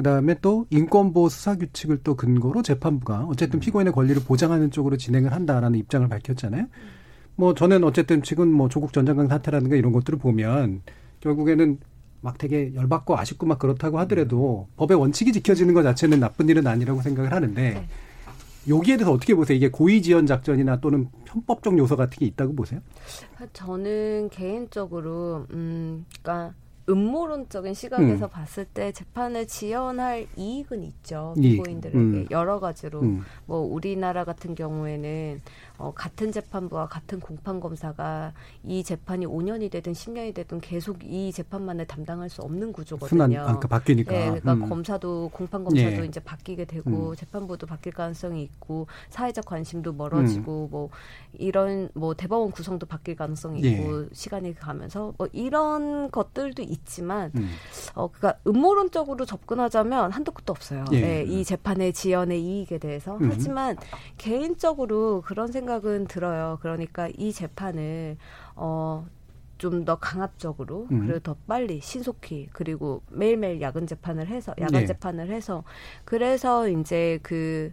그 다음에 또 인권보호 수사 규칙을 또 근거로 재판부가 어쨌든 피고인의 권리를 보장하는 쪽으로 진행을 한다라는 입장을 밝혔잖아요. 뭐 저는 어쨌든 지금 뭐 조국 전 장관 사태라든가 이런 것들을 보면 결국에는 막 되게 열받고 아쉽고 막 그렇다고 하더라도 법의 원칙이 지켜지는 것 자체는 나쁜 일은 아니라고 생각을 하는데 여기에 대해서 어떻게 보세요? 이게 고의 지연 작전이나 또는 편법적 요소 같은 게 있다고 보세요? 저는 개인적으로 음 그러니까 음모론적인 시각에서 음. 봤을 때 재판을 지연할 이익은 있죠. 피고인들에게 음. 여러 가지로 음. 뭐 우리나라 같은 경우에는 어, 같은 재판부와 같은 공판 검사가 이 재판이 5년이 되든 10년이 되든 계속 이 재판만을 담당할 수 없는 구조거든요. 순환, 아, 그러니까 바뀌니까. 네, 그러니까 음. 검사도 공판 검사도 예. 이제 바뀌게 되고 음. 재판부도 바뀔 가능성이 있고 사회적 관심도 멀어지고 뭐 이런 뭐 대법원 구성도 바뀔 가능성이 예. 있고 시간이 가면서 뭐 이런 것들도 있지만 음. 어 그러니까 음모론적으로 접근하자면 한도 끝도 없어요. 예. 네, 이 재판의 지연의 이익에 대해서 음. 하지만 개인적으로 그런 생각 은 들어요. 그러니까 이 재판을 어. 좀 더 강압적으로 음. 그리고 더 빨리 신속히 그리고 매일매일 야근 재판을 해서 야간 예. 재판을 해서 그래서 이제 그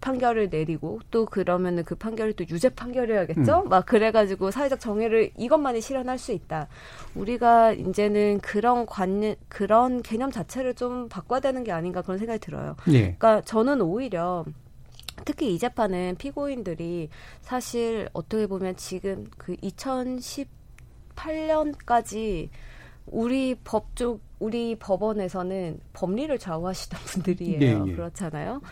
판결을 내리고 또 그러면은 그 판결이 또 유죄 판결이어야겠죠? 음. 막 그래가지고 사회적 정의를 이것만이 실현할 수 있다. 우리가 이제는 그런 관念그런 개념 자체를 좀 바꿔야 되는 게 아닌가 그런 생각이 들어요. 예. 그러니까 저는 오히려 특히 이 재판은 피고인들이 사실 어떻게 보면 지금 그 2018년까지 우리 법쪽 우리 법원에서는 법리를 좌우하시던 분들이에요. 예, 예. 그렇잖아요.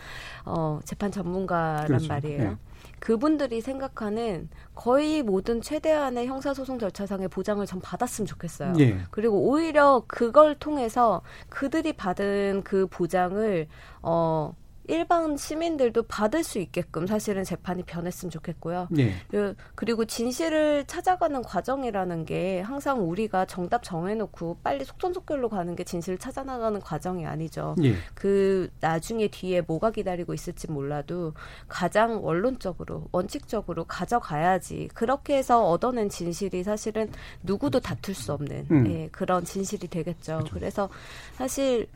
어, 재판 전문가란 그렇죠. 말이에요. 예. 그분들이 생각하는 거의 모든 최대한의 형사소송 절차상의 보장을 전 받았으면 좋겠어요. 예. 그리고 오히려 그걸 통해서 그들이 받은 그 보장을 어 일반 시민들도 받을 수 있게끔 사실은 재판이 변했으면 좋겠고요. 예. 그- 그리고 진실을 찾아가는 과정이라는 게 항상 우리가 정답 정해놓고 빨리 속전속결로 가는 게 진실을 찾아나가는 과정이 아니죠. 예. 그 나중에 뒤에 뭐가 기다리고 있을지 몰라도 가장 원론적으로 원칙적으로 가져가야지 그렇게 해서 얻어낸 진실이 사실은 누구도 다툴 수 없는 음. 예, 그런 진실이 되겠죠. 그래서 사실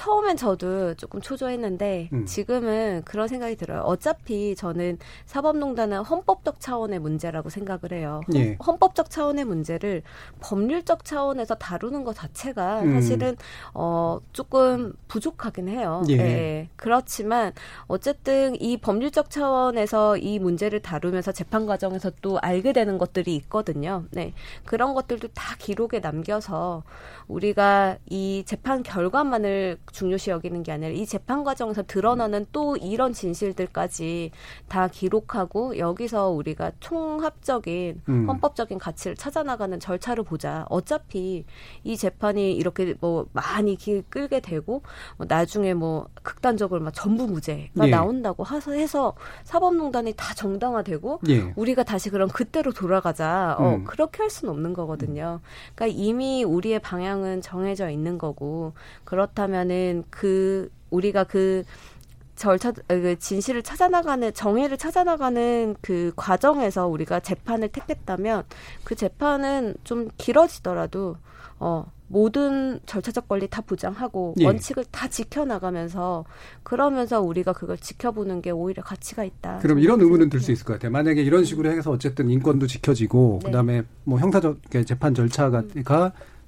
처음엔 저도 조금 초조했는데 음. 지금은 그런 생각이 들어요. 어차피 저는 사법농단은 헌법적 차원의 문제라고 생각을 해요. 예. 헌법적 차원의 문제를 법률적 차원에서 다루는 것 자체가 음. 사실은 어 조금 부족하긴 해요. 예. 네. 그렇지만 어쨌든 이 법률적 차원에서 이 문제를 다루면서 재판 과정에서 또 알게 되는 것들이 있거든요. 네. 그런 것들도 다 기록에 남겨서 우리가 이 재판 결과만을 중요시 여기는 게 아니라 이 재판 과정에서 드러나는 또 이런 진실들까지 다 기록하고 여기서 우리가 총합적인 음. 헌법적인 가치를 찾아나가는 절차를 보자. 어차피 이 재판이 이렇게 뭐 많이 길 끌게 되고 뭐 나중에 뭐 극단적으로 막 전부 무죄가 예. 나온다고 해서 사법농단이 다 정당화되고 예. 우리가 다시 그럼 그때로 돌아가자. 어, 음. 그렇게 할 수는 없는 거거든요. 그러니까 이미 우리의 방향은 정해져 있는 거고 그렇다면 은 그 우리가 그 절차 그 진실을 찾아나가는 정의를 찾아나가는 그 과정에서 우리가 재판을 택했다면 그 재판은 좀 길어지더라도 어 모든 절차적 권리 다 보장하고 예. 원칙을 다 지켜나가면서 그러면서 우리가 그걸 지켜보는 게 오히려 가치가 있다. 그럼 이런 의문은 들 수 있을 것 같아요. 만약에 이런 식으로 해서 어쨌든 인권도 지켜지고 네. 그다음에 뭐 형사적 재판 절차가 음.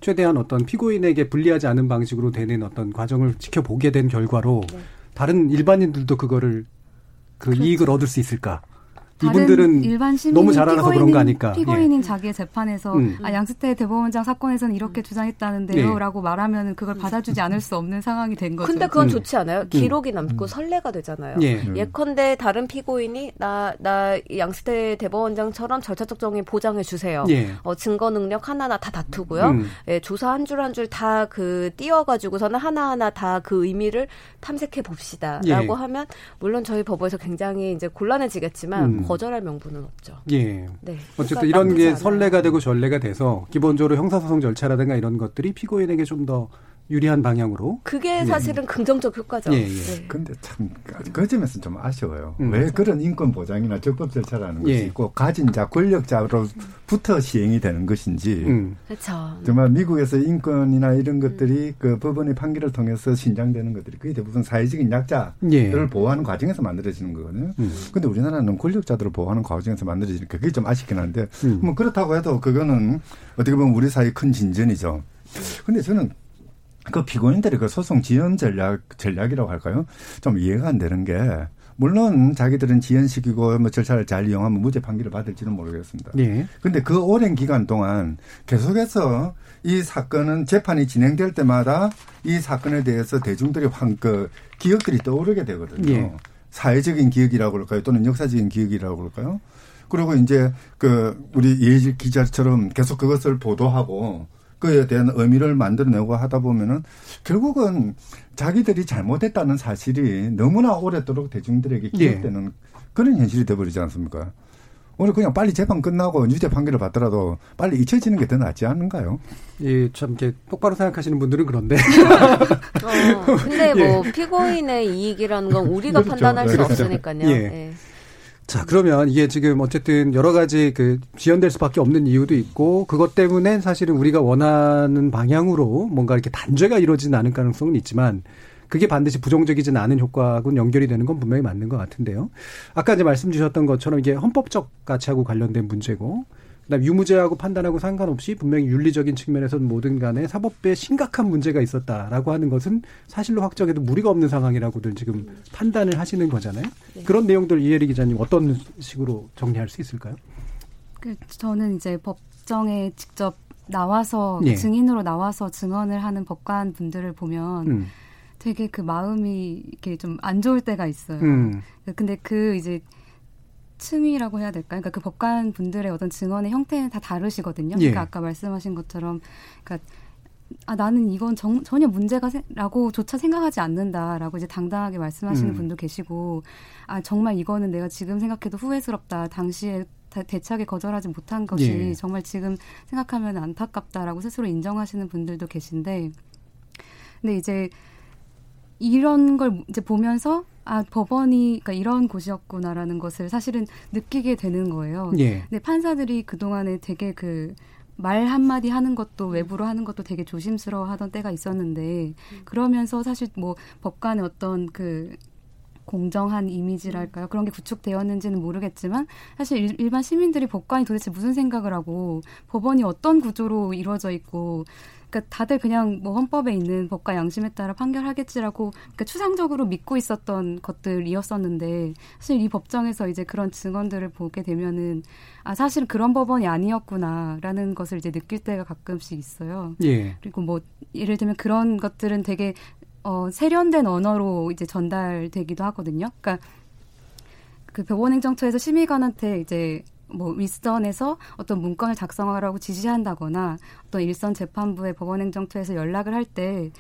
최대한 어떤 피고인에게 불리하지 않은 방식으로 되는 어떤 과정을 지켜보게 된 결과로 네. 다른 일반인들도 그거를 그 그렇죠. 이익을 얻을 수 있을까? 이분들은 일반 너무 잘 알아서 그런 거 아니까. 피고인인 예. 자기의 재판에서 음. 아, 양스태 대법원장 사건에서는 이렇게 음. 주장했다는데요라고 예. 말하면 그걸 받아주지 않을 수 없는 상황이 된 거죠. 근데 그건 음. 좋지 않아요? 기록이 남고 음. 선례가 되잖아요. 예. 예컨대 다른 피고인이 나 나 양스태 대법원장처럼 절차적 정의 보장해 주세요. 예. 어, 증거 능력 하나하나 다 다투고요. 음. 예, 조사 한 줄 한 줄 다 그 띄워가지고서는 하나하나 다 그 의미를 탐색해 봅시다라고 예. 하면 물론 저희 법원에서 굉장히 이제 곤란해지겠지만 음. 거절할 명분은 없죠. 예. 네. 어쨌든 이런 게. 선례가 되고 전례가 돼서 기본적으로 형사소송 절차라든가 이런 것들이 피고인에게 좀더 유리한 방향으로. 그게 예. 사실은 예. 긍정적 효과죠. 예, 예. 네. 근데 참, 그 점에서 좀 아쉬워요. 음. 왜 그런 인권 보장이나 적법 절차라는 것이 예. 있고, 가진 자, 권력자로부터 시행이 되는 것인지. 음. 그렇죠. 정말 미국에서 인권이나 이런 것들이 음. 그 법원의 판결을 통해서 신장되는 것들이 그게 대부분 사회적인 약자를 예. 보호하는 과정에서 만들어지는 거거든요. 음. 근데 우리나라는 권력자들을 보호하는 과정에서 만들어지니까 그게 좀 아쉽긴 한데, 음. 뭐 그렇다고 해도 그거는 어떻게 보면 우리 사회 큰 진전이죠. 근데 저는 그 피고인들의 그 소송 지연 전략, 전략이라고 할까요? 좀 이해가 안 되는 게, 물론 자기들은 지연시키고 뭐 절차를 잘 이용하면 무죄 판결을 받을지는 모르겠습니다. 예. 근데 그 오랜 기간 동안 계속해서 이 사건은 재판이 진행될 때마다 이 사건에 대해서 대중들이 황, 그 기억들이 떠오르게 되거든요. 예. 사회적인 기억이라고 그럴까요? 또는 역사적인 기억이라고 그럴까요? 그리고 이제 그 우리 예지 기자처럼 계속 그것을 보도하고 그에 대한 의미를 만들어내고 하다 보면은 결국은 자기들이 잘못했다는 사실이 너무나 오랫도록 대중들에게 예. 기억되는 예. 그런 현실이 돼버리지 않습니까? 오늘 그냥 빨리 재판 끝나고 유죄 판결을 받더라도 빨리 잊혀지는 게 더 낫지 않은가요? 예, 참 이렇게 똑바로 생각하시는 분들은 그런데. 어, 근데 뭐 예. 피고인의 이익이라는 건 우리가 그렇죠. 판단할 수 그렇죠. 없으니까요. 예. 예. 자, 그러면 이게 지금 어쨌든 여러 가지 그 지연될 수밖에 없는 이유도 있고 그것 때문에 사실은 우리가 원하는 방향으로 뭔가 이렇게 단죄가 이루어지는 않을 가능성은 있지만 그게 반드시 부정적이진 않은 효과하고는 연결이 되는 건 분명히 맞는 것 같은데요. 아까 이제 말씀 주셨던 것처럼 이게 헌법적 가치하고 관련된 문제고 그다음 유무죄하고 판단하고 상관없이 분명히 윤리적인 측면에서는 뭐든 간에 사법부에 심각한 문제가 있었다라고 하는 것은 사실로 확정해도 무리가 없는 상황이라고들 지금 판단을 하시는 거잖아요. 네. 그런 내용들 이혜리 기자님 어떤 식으로 정리할 수 있을까요? 그 저는 이제 법정에 직접 나와서 예. 증인으로 나와서 증언을 하는 법관 분들을 보면 음. 되게 그 마음이 이렇게 좀 안 좋을 때가 있어요. 음. 근데 그 이제 층위라고 해야 될까? 그러니까 그 법관 분들의 어떤 증언의 형태는 다 다르시거든요. 예. 그러니까 아까 말씀하신 것처럼, 그러니까 아 나는 이건 정, 전혀 문제가라고 조차 생각하지 않는다라고 이제 당당하게 말씀하시는 음. 분도 계시고, 아 정말 이거는 내가 지금 생각해도 후회스럽다. 당시에 대차게 거절하지 못한 것이 예. 정말 지금 생각하면 안타깝다라고 스스로 인정하시는 분들도 계신데, 근데 이제 이런 걸 이제 보면서 아 법원이 그러니까 이런 곳이었구나라는 것을 사실은 느끼게 되는 거예요. 예. 근데 판사들이 그 동안에 되게 그 말 한마디 하는 것도 외부로 하는 것도 되게 조심스러워 하던 때가 있었는데 그러면서 사실 뭐 법관의 어떤 그 공정한 이미지랄까요? 그런 게 구축되었는지는 모르겠지만 사실 일, 반 시민들이 법관이 도대체 무슨 생각을 하고 법원이 어떤 구조로 이루어져 있고 그러니까 다들 그냥 뭐 헌법에 있는 법과 양심에 따라 판결하겠지라고 그러니까 추상적으로 믿고 있었던 것들이었었는데 사실 이 법정에서 이제 그런 증언들을 보게 되면은 아 사실 그런 법원이 아니었구나라는 것을 이제 느낄 때가 가끔씩 있어요. 예. 그리고 뭐 예를 들면 그런 것들은 되게 어 세련된 언어로 이제 전달되기도 하거든요. 그러니까 그 법원행정처에서 심의관한테 이제 뭐 윗선에서 어떤 문건을 작성하라고 지시한다거나 어떤 일선 재판부의 법원행정처에서 연락을 할 때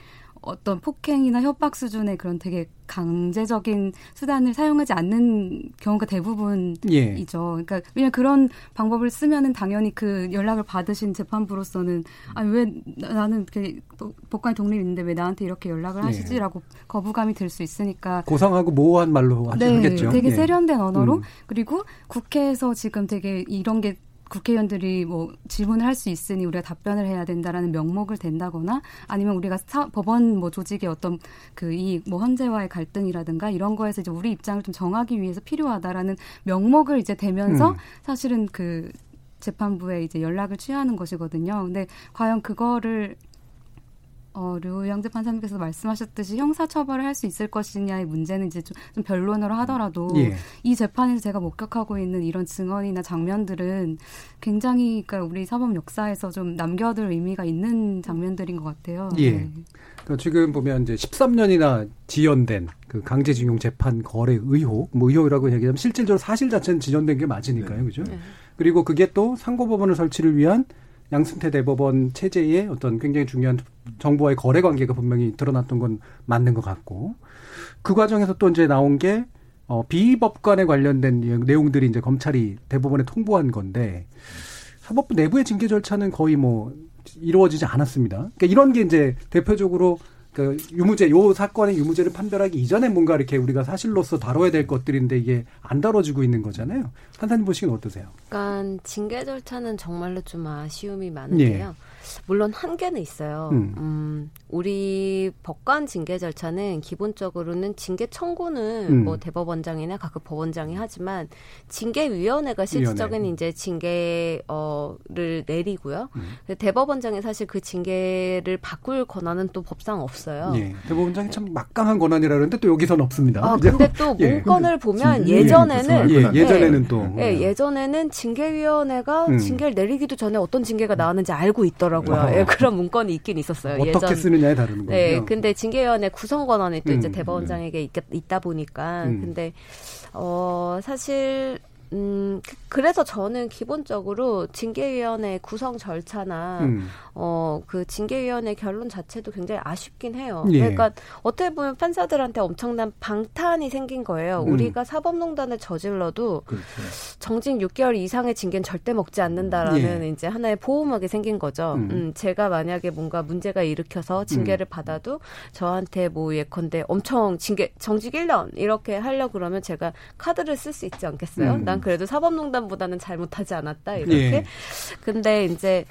어떤 폭행이나 협박 수준의 그런 되게 강제적인 수단을 사용하지 않는 경우가 대부분이죠. 예. 그러니까 왜냐면 그런 방법을 쓰면은 당연히 그 연락을 받으신 재판부로서는 아왜 나는 그 법관의 독립이 있는데 왜 나한테 이렇게 연락을 예. 하시지라고 거부감이 들 수 있으니까 고상하고 모호한 말로 하시- 네, 하겠죠. 되게 예. 세련된 언어로 음. 그리고 국회에서 지금 되게 이런 게 국회의원들이 뭐 질문을 할 수 있으니 우리가 답변을 해야 된다라는 명목을 댄다거나 아니면 우리가 사, 법원 뭐 조직의 어떤 그 이 뭐 헌재와의 갈등이라든가 이런 거에서 이제 우리 입장을 좀 정하기 위해서 필요하다라는 명목을 이제 대면서 음. 사실은 그 재판부에 이제 연락을 취하는 것이거든요. 근데 과연 그거를 어, 류영재 판사님께서 말씀하셨듯이 형사 처벌을 할 수 있을 것이냐의 문제는 이제 좀, 좀 변론으로 하더라도 예. 이 재판에서 제가 목격하고 있는 이런 증언이나 장면들은 굉장히 그러니까 우리 사법 역사에서 좀 남겨둘 의미가 있는 장면들인 것 같아요. 예. 네. 그러니까 지금 보면 이제 13년이나 지연된 그 강제징용 재판 거래 의혹, 뭐 의혹이라고 얘기하면 실질적으로 사실 자체는 지연된 게 맞으니까요, 그죠? 그리고 그게 또 상고법원을 설치를 위한 양승태 대법원 체제의 어떤 굉장히 중요한 정부와의 거래 관계가 분명히 드러났던 건 맞는 것 같고 그 과정에서 또 이제 나온 게 어, 비법관에 관련된 내용들이 이제 검찰이 대법원에 통보한 건데 사법부 내부의 징계 절차는 거의 뭐 이루어지지 않았습니다. 그러니까 이런 게 이제 대표적으로 그 유무죄 요 사건의 유무죄를 판별하기 이전에 뭔가 이렇게 우리가 사실로서 다뤄야 될 것들인데 이게 안 다뤄지고 있는 거잖아요. 판사님 보시기는 어떠세요? 그러니까 징계 절차는 정말로 좀 아쉬움이 많은데요. 물론 한계는 있어요. 음. 음. 우리 법관 징계 절차는 기본적으로는 징계 청구는 음. 뭐 대법원장이나 각급 법원장이 하지만 징계위원회가 실질적인 위원회. 이제 징계를 내리고요. 음. 대법원장이 사실 그 징계를 바꿀 권한은 또 법상 없어요. 예. 대법원장이 참 막강한 권한이라 그러는데 또 여기선 없습니다. 아? 근데 또 예. 문건을 보면 예. 예전에는 예, 예전에는 또 예, 예전에는 징계위원회가 음. 징계를 내리기도 전에 어떤 징계가 나왔는지 알고 있더라고요. 어. 예, 그런 문건이 있긴 있었어요. 어떻게 예전. 쓰느냐에 다르는 거예요. 네, 근데 징계위원회 구성 권한이 또 이제 음, 대법원장에게 있, 있다 보니까 음. 근데 어 사실 음 그- 그래서 저는 기본적으로 징계위원회 구성 절차나 음. 어 그 징계위원회 결론 자체도 굉장히 아쉽긴 해요. 예. 그러니까 어떻게 보면 판사들한테 엄청난 방탄이 생긴 거예요. 음. 우리가 사법농단을 저질러도 그렇죠. 정직 6개월 이상의 징계는 절대 먹지 않는다라는 예. 이제 하나의 보호막이 생긴 거죠. 음. 음. 제가 만약에 뭔가 문제가 일으켜서 징계를 받아도 저한테 뭐 예컨대 엄청 징계 정직 1년 이렇게 하려 고 그러면 제가 카드를 쓸 수 있지 않겠어요? 음. 난 그래도 사법농단보다는 잘못하지 않았다 이렇게. 예. 근데 이제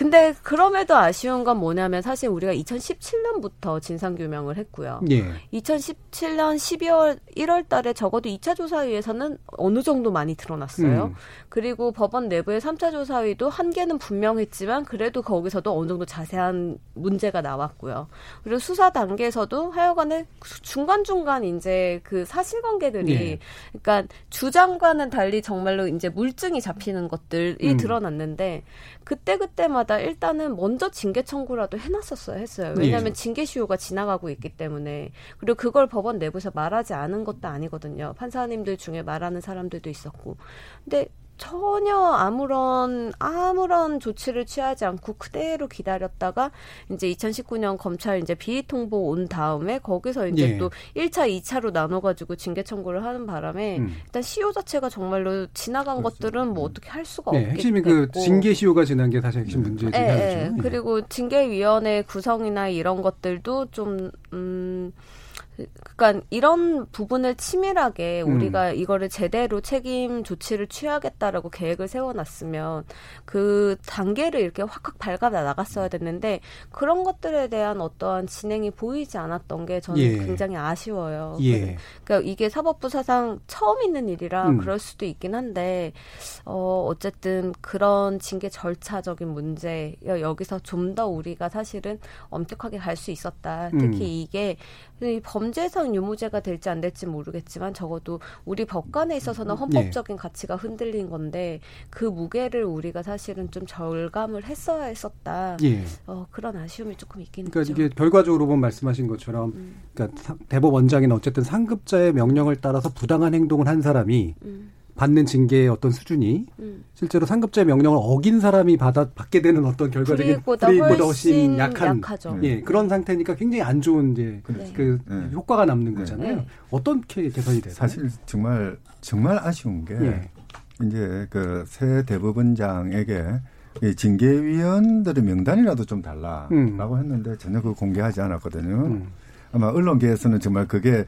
근데 그럼에도 아쉬운 건 뭐냐면 사실 우리가 2017년부터 진상 규명을 했고요. 예. 2017년 12월 1월 달에 적어도 2차 조사위에서는 어느 정도 많이 드러났어요. 음. 그리고 법원 내부의 3차 조사위도 한계는 분명했지만 그래도 거기서도 어느 정도 자세한 문제가 나왔고요. 그리고 수사 단계에서도 하여간에 중간중간 이제 그 사실관계들이 예. 그러니까 주장과는 달리 정말로 이제 물증이 잡히는 것들이 음. 드러났는데 그때 그때마다 일단은 먼저 징계 청구라도 해놨었어야 했어요. 왜냐하면 예. 징계 시효가 지나가고 있기 때문에 그리고 그걸 법원 내부에서 말하지 않은 것도 아니거든요. 판사님들 중에 말하는 사람들도 있었고, 근데 전혀 아무런 아무런 조치를 취하지 않고 그대로 기다렸다가 이제 2019년 검찰 이제 비위 통보 온 다음에 거기서 이제 예. 또 1차, 2차로 나눠 가지고 징계 청구를 하는 바람에 음. 일단 시효 자체가 정말로 지나간 것들은 뭐 어떻게 할 수가 네, 없겠고 핵심이 그 징계 시효가 지난 게 사실 핵심 문제이긴 예, 하죠. 예. 그리고 징계 위원회 구성이나 이런 것들도 좀, 음, 그러니까 이런 부분을 치밀하게 음. 우리가 이거를 제대로 책임 조치를 취하겠다라고 계획을 세워놨으면 그 단계를 이렇게 확확 밟아 나갔어야 됐는데 그런 것들에 대한 어떠한 진행이 보이지 않았던 게 저는 예. 굉장히 아쉬워요. 예. 그러니까 이게 사법부 사상 처음 있는 일이라 음. 그럴 수도 있긴 한데 어 어쨌든 그런 징계 절차적인 문제 여기서 좀 더 우리가 사실은 엄격하게 갈 수 있었다. 특히 음. 이게 이 범죄상 유무죄가 될지 안 될지 모르겠지만 적어도 우리 법관에 있어서는 헌법적인 가치가 흔들린 건데 그 무게를 우리가 사실은 좀 절감을 했어야 했었다. 예. 어, 그런 아쉬움이 조금 있긴 그러니까 있죠. 이게 결과적으로 보면 말씀하신 것처럼 음. 그러니까 사- 대법원장이나 어쨌든 상급자의 명령을 따라서 부당한 행동을 한 사람이 음. 받는 징계의 어떤 수준이 음. 실제로 상급자의 명령을 어긴 사람이 받아 받게 되는 어떤 결과적인 불이익보다 불이익보다 훨씬 약한 약하죠. 예 그런 상태니까 굉장히 안 좋은 이제 네. 그 네. 효과가 남는 네. 거잖아요. 네. 어떻게 개선이 돼요? 사실 정말 정말 아쉬운 게 예. 이제 그 새 대법원장에게 이 징계위원들의 명단이라도 좀 달라라고 음. 했는데 전혀 그 공개하지 않았거든요. 음. 아마 언론계에서는 정말 그게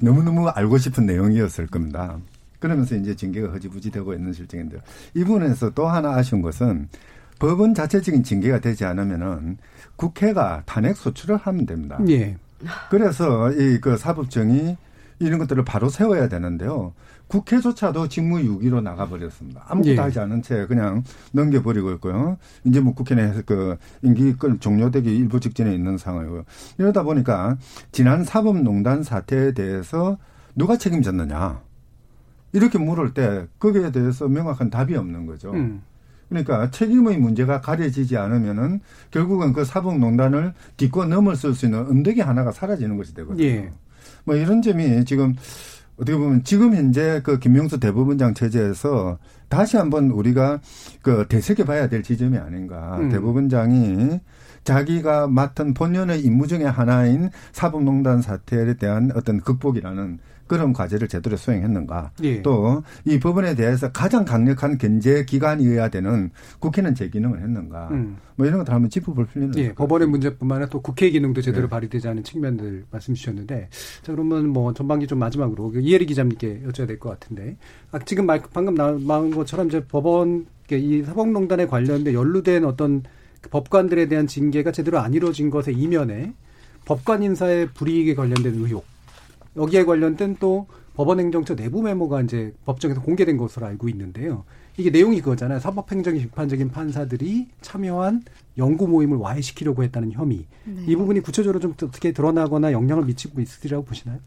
너무너무 알고 싶은 내용이었을 겁니다. 그러면서 이제 징계가 허지부지되고 있는 실정인데요. 이 부분에서 또 하나 아쉬운 것은 법원 자체적인 징계가 되지 않으면은 국회가 탄핵 소추를 하면 됩니다. 예. 그래서 이 그 사법정이 이런 것들을 바로 세워야 되는데요. 국회조차도 직무유기로 나가버렸습니다. 아무것도 예. 하지 않은 채 그냥 넘겨버리고 있고요. 이제 뭐 국회 내에서 그 임기 끝 종료되기 일부 직전에 있는 상황이고요. 이러다 보니까 지난 사법농단 사태에 대해서 누가 책임졌느냐. 이렇게 물을 때 거기에 대해서 명확한 답이 없는 거죠. 음. 그러니까 책임의 문제가 가려지지 않으면은 결국은 그 사법농단을 딛고 넘어설 수 있는 언덕이 하나가 사라지는 것이 되거든요. 예. 뭐 이런 점이 지금 어떻게 보면 지금 현재 그 김명수 대법원장 체제에서 다시 한번 우리가 그 되새겨 봐야 될 지점이 아닌가. 음. 대법원장이 자기가 맡은 본연의 임무 중의 하나인 사법농단 사태에 대한 어떤 극복이라는 그런 과제를 제대로 수행했는가. 예. 또이 법원에 대해서 가장 강력한 견제 기관이어야 되는 국회는 제 기능을 했는가. 음. 뭐 이런 것들 한번 짚어볼 필요는 예, 법원의. 문제뿐만 아니라 또 국회 기능도 제대로 네. 발휘되지 않은 측면들 말씀 주셨는데, 자, 그러면 뭐 전반기 좀 마지막으로 그 이혜리 기자님께 여쭤야 될 것 같은데, 아, 지금 말, 방금 나온 것처럼 이제 법원, 이 사법농단에 관련된 연루된 어떤 그 법관들에 대한 징계가 제대로 안 이루어진 것의 이면에 법관 인사의 불이익에 관련된 의혹, 여기에 관련된 또 법원행정처 내부 메모가 이제 법정에서 공개된 것으로 알고 있는데요. 이게 내용이 그거잖아요. 사법행정이 비판적인 판사들이 참여한 연구 모임을 와해시키려고 했다는 혐의. 네. 이 부분이 구체적으로 좀 어떻게 드러나거나 영향을 미치고 있으리라고 보시나요?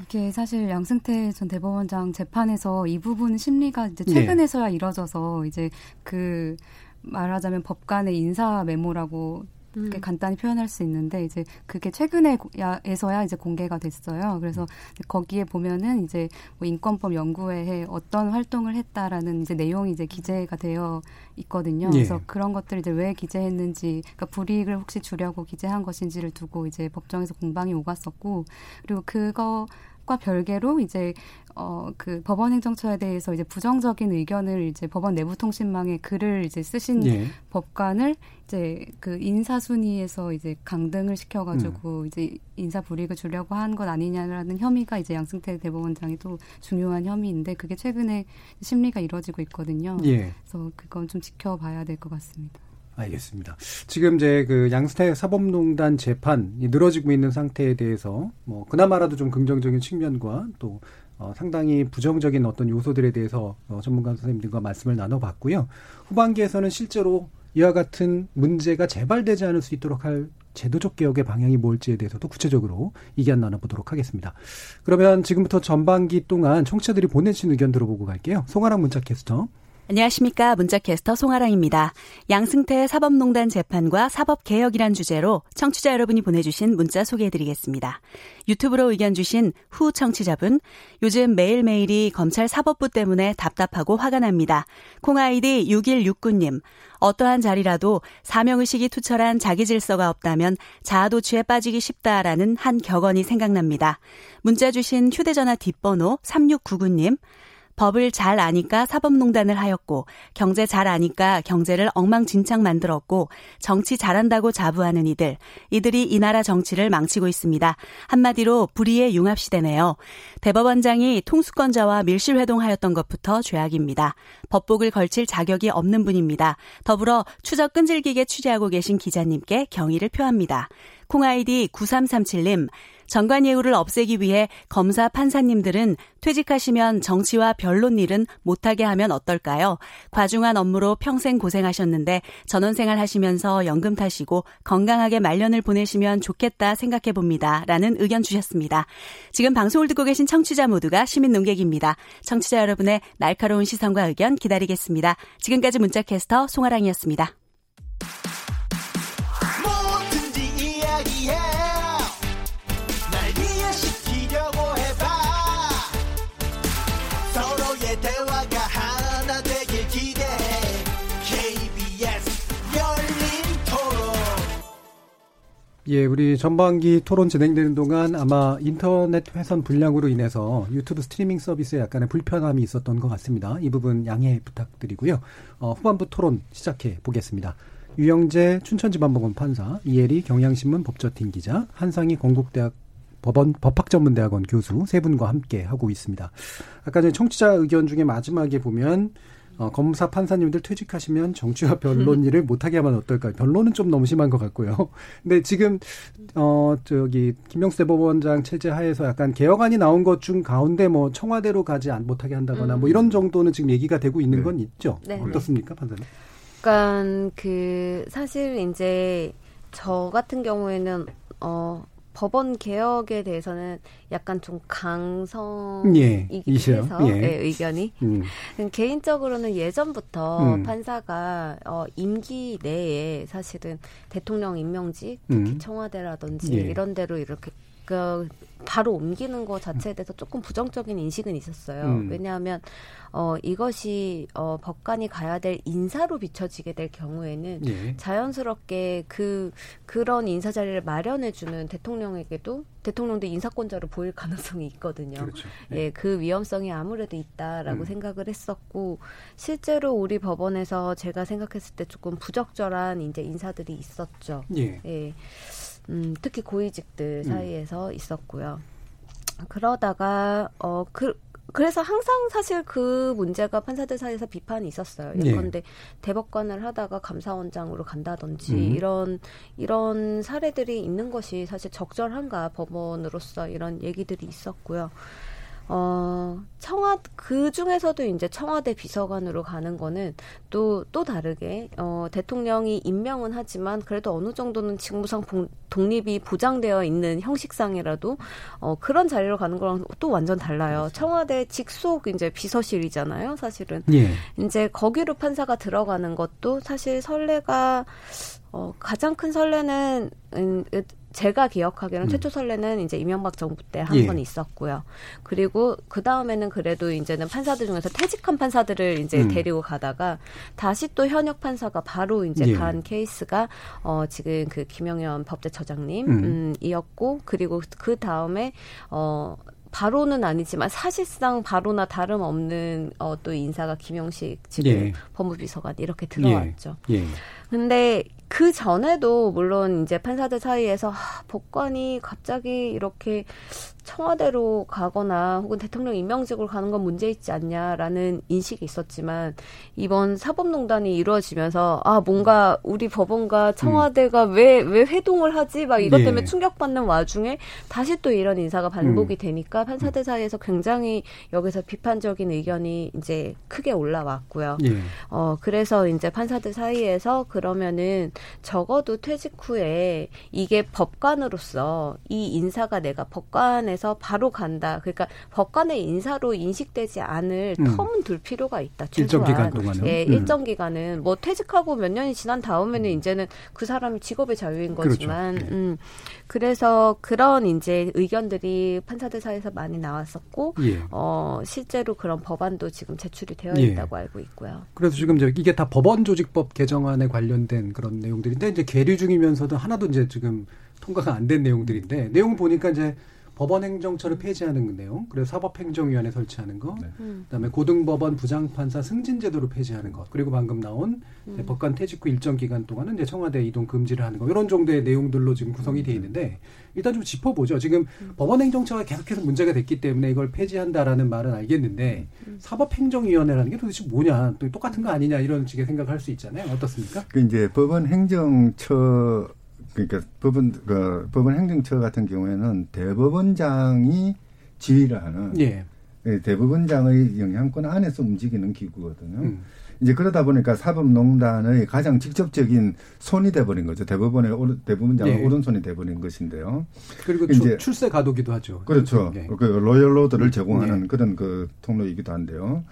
이게 사실 양승태 전 대법원장 재판에서 이 부분 심리가 이제 예. 최근에서야 이뤄져서 이제 그 말하자면 법관의 인사 메모라고 이렇게 음. 간단히 표현할 수 있는데 이제 그게 최근에에서야 이제 공개가 됐어요. 그래서 거기에 보면은 이제 뭐 인권법 연구회에 어떤 활동을 했다라는 이제 내용이 이제 기재가 되어 있거든요. 예. 그래서 그런 것들 이제 왜 기재했는지, 그러니까 불이익을 혹시 주려고 기재한 것인지를 두고 이제 법정에서 공방이 오갔었고, 그리고 그거 과 별개로 이제 어 그 법원 행정처에 대해서 이제 부정적인 의견을 이제 법원 내부 통신망에 글을 이제 쓰신 예. 법관을 이제 그 인사 순위에서 이제 강등을 시켜 가지고 음. 이제 인사 불이익을 주려고 한 것 아니냐라는 혐의가 이제 양승태 대법원장이 또 중요한 혐의인데 그게 최근에 심리가 이뤄지고 있거든요. 예. 그래서 그건 좀 지켜봐야 될 것 같습니다. 알겠습니다. 지금 이제 그 양스태 사법농단 재판이 늘어지고 있는 상태에 대해서 뭐 그나마라도 좀 긍정적인 측면과 또 어, 상당히 부정적인 어떤 요소들에 대해서 어, 전문가 선생님들과 말씀을 나눠봤고요. 후반기에서는 실제로 이와 같은 문제가 재발되지 않을 수 있도록 할 제도적 개혁의 방향이 뭘지에 대해서도 구체적으로 의견 나눠보도록 하겠습니다. 그러면 지금부터 전반기 동안 청취자들이 보내신 의견 들어보고 갈게요. 송아랑 문자 캐스터. 안녕하십니까. 문자캐스터 송아랑입니다. 양승태 사법농단 재판과 사법개혁이란 주제로 청취자 여러분이 보내주신 문자 소개해드리겠습니다. 유튜브로 의견 주신 후 청취자분, 요즘 매일매일이 검찰 사법부 때문에 답답하고 화가 납니다. 콩아이디 6169님, 어떠한 자리라도 사명의식이 투철한 자기 질서가 없다면 자아도취에 빠지기 쉽다라는 한 격언이 생각납니다. 문자 주신 휴대전화 뒷번호 3699님, 법을 잘 아니까 사법농단을 하였고 경제 잘 아니까 경제를 엉망진창 만들었고 정치 잘한다고 자부하는 이들 이들이 이 나라 정치를 망치고 있습니다. 한마디로 불의의 융합시대네요. 대법원장이 통수권자와 밀실회동하였던 것부터 죄악입니다. 법복을 걸칠 자격이 없는 분입니다. 더불어 추적 끈질기게 취재하고 계신 기자님께 경의를 표합니다. 콩아이디 9337님, 정관 예우를 없애기 위해 검사 판사님들은 퇴직하시면 정치와 변론 일은 못하게 하면 어떨까요? 과중한 업무로 평생 고생하셨는데 전원생활 하시면서 연금 타시고 건강하게 말년을 보내시면 좋겠다 생각해 봅니다. 라는 의견 주셨습니다. 지금 방송을 듣고 계신 청취자 모두가 시민 농객입니다. 청취자 여러분의 날카로운 시선과 의견 기다리겠습니다. 지금까지 문자캐스터 송아랑이었습니다. 예, 우리 전반기 토론 진행되는 동안 아마 인터넷 회선 불량으로 인해서 유튜브 스트리밍 서비스에 약간의 불편함이 있었던 것 같습니다. 이 부분 양해 부탁드리고요. 어, 후반부 토론 시작해 보겠습니다. 유영재 춘천지방법원 판사, 이혜리 경향신문 법조팀 기자, 한상희 건국대학 법원 법학전문대학원 교수 세 분과 함께 하고 있습니다. 아까 전에 청취자 의견 중에 마지막에 보면 어, 검사 판사님들 퇴직하시면 정치와 변론 일을 못하게 하면 어떨까요? 변론은 좀 너무 심한 것 같고요. 근데 지금 어 저기 김명수 대법원장 체제 하에서 약간 개혁안이 나온 것 중 가운데 뭐 청와대로 가지 안 못하게 한다거나 뭐 음. 뭐 이런 정도는 지금 얘기가 되고 있는 건 있죠. 네. 어떻습니까, 판사님? 그러니까 그 사실 이제 저 같은 경우에는 어 법원 개혁에 대해서는 약간 좀 강성이긴 예, 해서 예. 네, 의견이 음. 개인적으로는 예전부터 음. 판사가 어, 임기 내에 사실은 대통령 임명직 특히 음. 청와대라든지 예. 이런 데로 이렇게 그 바로 옮기는 것 자체에 대해서 조금 부정적인 인식은 있었어요. 음. 왜냐하면 어 이것이 어 법관이 가야 될 인사로 비춰지게 될 경우에는 예. 자연스럽게 그 그런 인사 자리를 마련해 주는 대통령에게도 대통령도 인사권자로 보일 가능성이 있거든요. 그렇죠. 예. 예, 그 위험성이 아무래도 있다라고 음. 생각을 했었고 실제로 우리 법원에서 제가 생각했을 때 조금 부적절한 이제 인사들이 있었죠. 예. 예. 음, 특히 고위직들 음. 사이에서 음. 있었고요. 그러다가 어 그 그래서 항상 사실 그 문제가 판사들 사이에서 비판이 있었어요. 예컨대 예. 대법관을 하다가 감사원장으로 간다든지 음. 이런 이런 사례들이 있는 것이 사실 적절한가 법원으로서 이런 얘기들이 있었고요. 어, 청와, 그 중에서도 이제 청와대 비서관으로 가는 거는 또, 또 다르게, 어, 대통령이 임명은 하지만 그래도 어느 정도는 직무상 봉, 독립이 보장되어 있는 형식상이라도, 어, 그런 자리로 가는 거랑 또 완전 달라요. 청와대 직속 이제 비서실이잖아요, 사실은. 예. 이제 거기로 판사가 들어가는 것도 사실 설레가, 어, 가장 큰 설레는, 음, 제가 기억하기로는 음. 최초 설례는 이제 이명박 정부 때 한번 예. 있었고요. 그리고 그 다음에는 그래도 이제는 판사들 중에서 퇴직한 판사들을 이제 음. 데리고 가다가 다시 또 현역 판사가 바로 이제 예. 간 케이스가 어 지금 그 김영현 법제처장님 음. 음 이었고 그리고 그 다음에 어 바로는 아니지만 사실상 바로나 다름없는 어, 또 인사가 김영식 지금 예. 법무비서관 이렇게 들어왔죠. 예. 예. 근데 그 전에도 물론 이제 판사들 사이에서 하, 법관이 갑자기 이렇게 청와대로 가거나 혹은 대통령 임명직으로 가는 건 문제 있지 않냐라는 인식이 있었지만 이번 사법농단이 이루어지면서 아 뭔가 우리 법원과 청와대가 왜왜 음. 왜 회동을 하지 막 이것 때문에 예. 충격받는 와중에 다시 또 이런 인사가 반복이 음. 되니까 판사들 사이에서 굉장히 여기서 비판적인 의견이 이제 크게 올라왔고요. 예. 어 그래서 이제 판사들 사이에서 그러면은 적어도 퇴직 후에 이게 법관으로서 이 인사가 내가 법관에 법원에서 바로 간다. 그러니까 법관의 인사로 인식되지 않을 음. 텀은 둘 필요가 있다. 최소한. 일정 기간 동안은. 예, 음. 일정 기간은 뭐 퇴직하고 몇 년이 지난 다음에는 음. 이제는 그 사람이 직업의 자유인 그렇죠. 거지만 그렇죠. 네. 음. 그래서 그런 이제 의견들이 판사들 사이에서 많이 나왔었고 예. 어 실제로 그런 법안도 지금 제출이 되어 예. 있다고 알고 있고요. 그래서 지금 이제 이게 다 법원 조직법 개정안에 관련된 그런 내용 들인데 이제 계류 중이면서도 하나도 이제 지금 통과가 안 된 내용들인데 내용을 보니까 이제 법원행정처를 폐지하는 내용, 그리고 사법행정위원회 설치하는 거, 네. 음. 그다음에 고등법원 부장판사 승진제도를 폐지하는 것, 그리고 방금 나온 음. 네, 법관 퇴직 후 일정 기간 동안은 이제 청와대 이동 금지를 하는 거 이런 정도의 내용들로 지금 구성이 돼 있는데 일단 좀 짚어보죠. 지금 법원행정처가 계속해서 문제가 됐기 때문에 이걸 폐지한다라는 말은 알겠는데 사법행정위원회라는 게 도대체 뭐냐, 또 똑같은 거 아니냐 이런 식의 생각할 수 있잖아요. 어떻습니까? 그 이제 법원 행정처 그러니까 법원 그 법원 행정처 같은 경우에는 대법원장이 지휘를 하는 예. 예, 대법원장의 영향권 안에서 움직이는 기구거든요. 음. 이제 그러다 보니까 사법농단의 가장 직접적인 손이 돼버린 거죠. 대법원의 오른, 대법원장의 예. 오른손이 돼버린 것인데요. 그리고 이제 출, 출세 가도기도 하죠. 그렇죠. 예. 그 로열로드를 제공하는 네. 그런 그 통로이기도 한데요.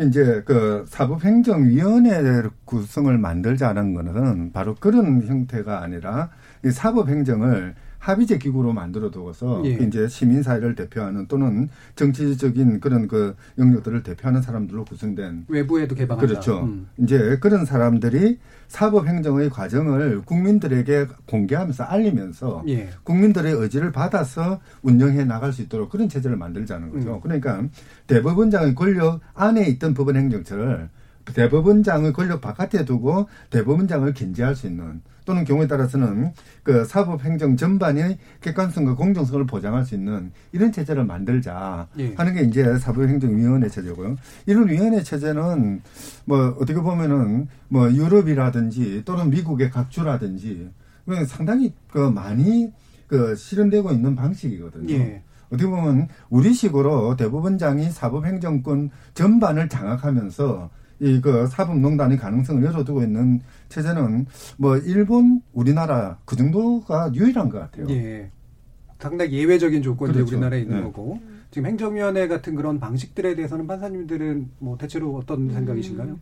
이제 그 사법행정위원회 구성을 만들자는 거는 바로 그런 형태가 아니라 이 사법행정을 합의제 기구로 만들어 두어서 예. 그 이제 시민 사회를 대표하는 또는 정치적인 그런 그 영역들을 대표하는 사람들로 구성된 외부에도 개방한다. 그렇죠. 음. 이제 그런 사람들이 사법 행정의 과정을 국민들에게 공개하면서 알리면서 예. 국민들의 의지를 받아서 운영해 나갈 수 있도록 그런 체제를 만들자는 거죠. 음. 그러니까 대법원장의 권력 안에 있던 법원 행정처를 대법원장의 권력 바깥에 두고 대법원장을 견제할 수 있는 또는 경우에 따라서는 그 사법 행정 전반의 객관성과 공정성을 보장할 수 있는 이런 체제를 만들자 예. 하는 게 이제 사법 행정 위원회 체제고요. 이런 위원회 체제는 뭐 어떻게 보면은 뭐 유럽이라든지 또는 미국의 각주라든지 그 상당히 그 많이 그 실현되고 있는 방식이거든요. 예. 어떻게 보면 우리식으로 대법원장이 사법행정권 전반을 장악하면서 이 그 사법농단의 가능성을 열어두고 있는 체제는 뭐 일본, 우리나라 그 정도가 유일한 것 같아요. 예. 상당히 예외적인 조건들이 그렇죠. 우리나라에 있는 네. 거고 지금 행정위원회 같은 그런 방식들에 대해서는 판사님들은 뭐 대체로 어떤 생각이신가요?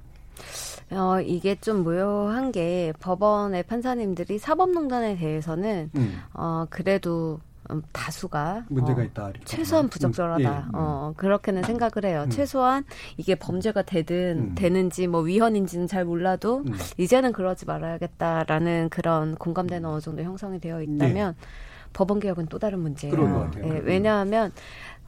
어, 이게 좀 묘한 게 법원의 판사님들이 사법농단에 대해서는 음. 어, 그래도 음, 다수가 문제가 어, 있다. 최소한 음, 부적절하다. 예. 어, 그렇게는 생각을 해요. 음. 최소한 이게 범죄가 되든 음. 되는지 뭐 위헌인지는 잘 몰라도 음. 이제는 그러지 말아야겠다라는 그런 공감대는 어느 정도 형성이 되어 있다면 법원 개혁은 또 다른 문제예요. 예, 음. 왜냐하면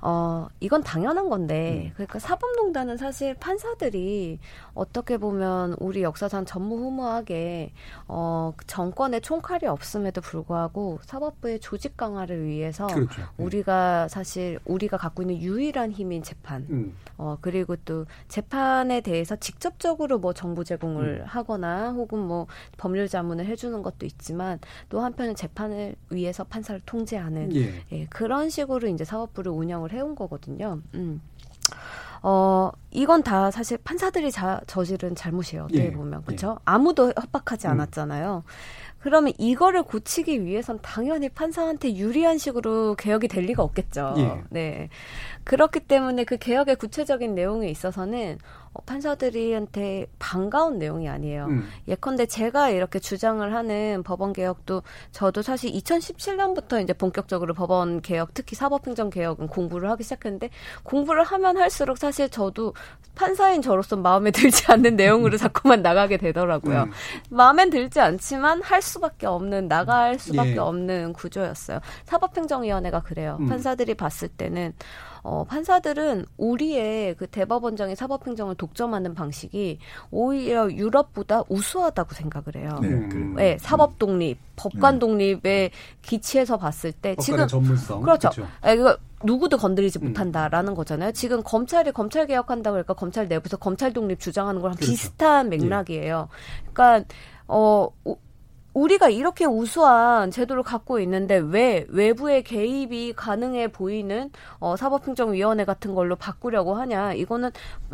어, 이건 당연한 건데, 음. 그러니까 사법농단은 사실 판사들이 어떻게 보면 우리 역사상 전무후무하게, 어, 그 정권의 총칼이 없음에도 불구하고 사법부의 조직 강화를 위해서 그렇죠. 예. 우리가 사실 우리가 갖고 있는 유일한 힘인 재판, 음. 어, 그리고 또 재판에 대해서 직접적으로 뭐 정보 제공을 음. 하거나 혹은 뭐 법률 자문을 해주는 것도 있지만 또 한편은 재판을 위해서 판사를 통제하는 예. 예, 그런 식으로 이제 사법부를 운영을 해온 거거든요. 음. 어, 이건 다 사실 판사들이 자, 저지른 잘못이에요. 어떻게 예, 보면. 그렇죠? 아무도 협박하지 음. 않았잖아요. 그러면 이거를 고치기 위해선 당연히 판사한테 유리한 식으로 개혁이 될 리가 없겠죠. 예. 네. 그렇기 때문에 그 개혁의 구체적인 내용에 있어서는 어, 판사들이한테 반가운 내용이 아니에요. 음. 예컨대 제가 이렇게 주장을 하는 법원 개혁도 저도 사실 2017년부터 이제 본격적으로 법원 개혁, 특히 사법행정 개혁은 공부를 하기 시작했는데 공부를 하면 할수록 사실 저도 판사인 저로서 마음에 들지 않는 내용으로 자꾸만 나가게 되더라고요. 음. 마음엔 들지 않지만 할 수밖에 없는 나갈 수밖에 예. 없는 구조였어요. 사법행정위원회가 그래요. 음. 판사들이 봤을 때는 어, 판사들은 우리의 그 대법원장이 사법행정을 독점하는 방식이 오히려 유럽보다 우수하다고 생각을 해요. 네, 음. 그래요. 네, 사법 독립, 법관 네. 독립에 기치해서 봤을 때 지금 전문성. 그렇죠. 그렇죠. 아, 이거 누구도 건드리지 음. 못한다라는 거잖아요. 지금 검찰이 검찰 개혁한다고 그러니까 검찰 내부에서 검찰 독립 주장하는 거랑 그렇죠. 비슷한 맥락이에요. 그러니까 어 우- 우리가 이렇게 우수한 제도를 갖고 있는데 왜 외부의 개입이 가능해 보이는 어, 사법행정위원회 같은 걸로 바꾸려고 하냐? 이거는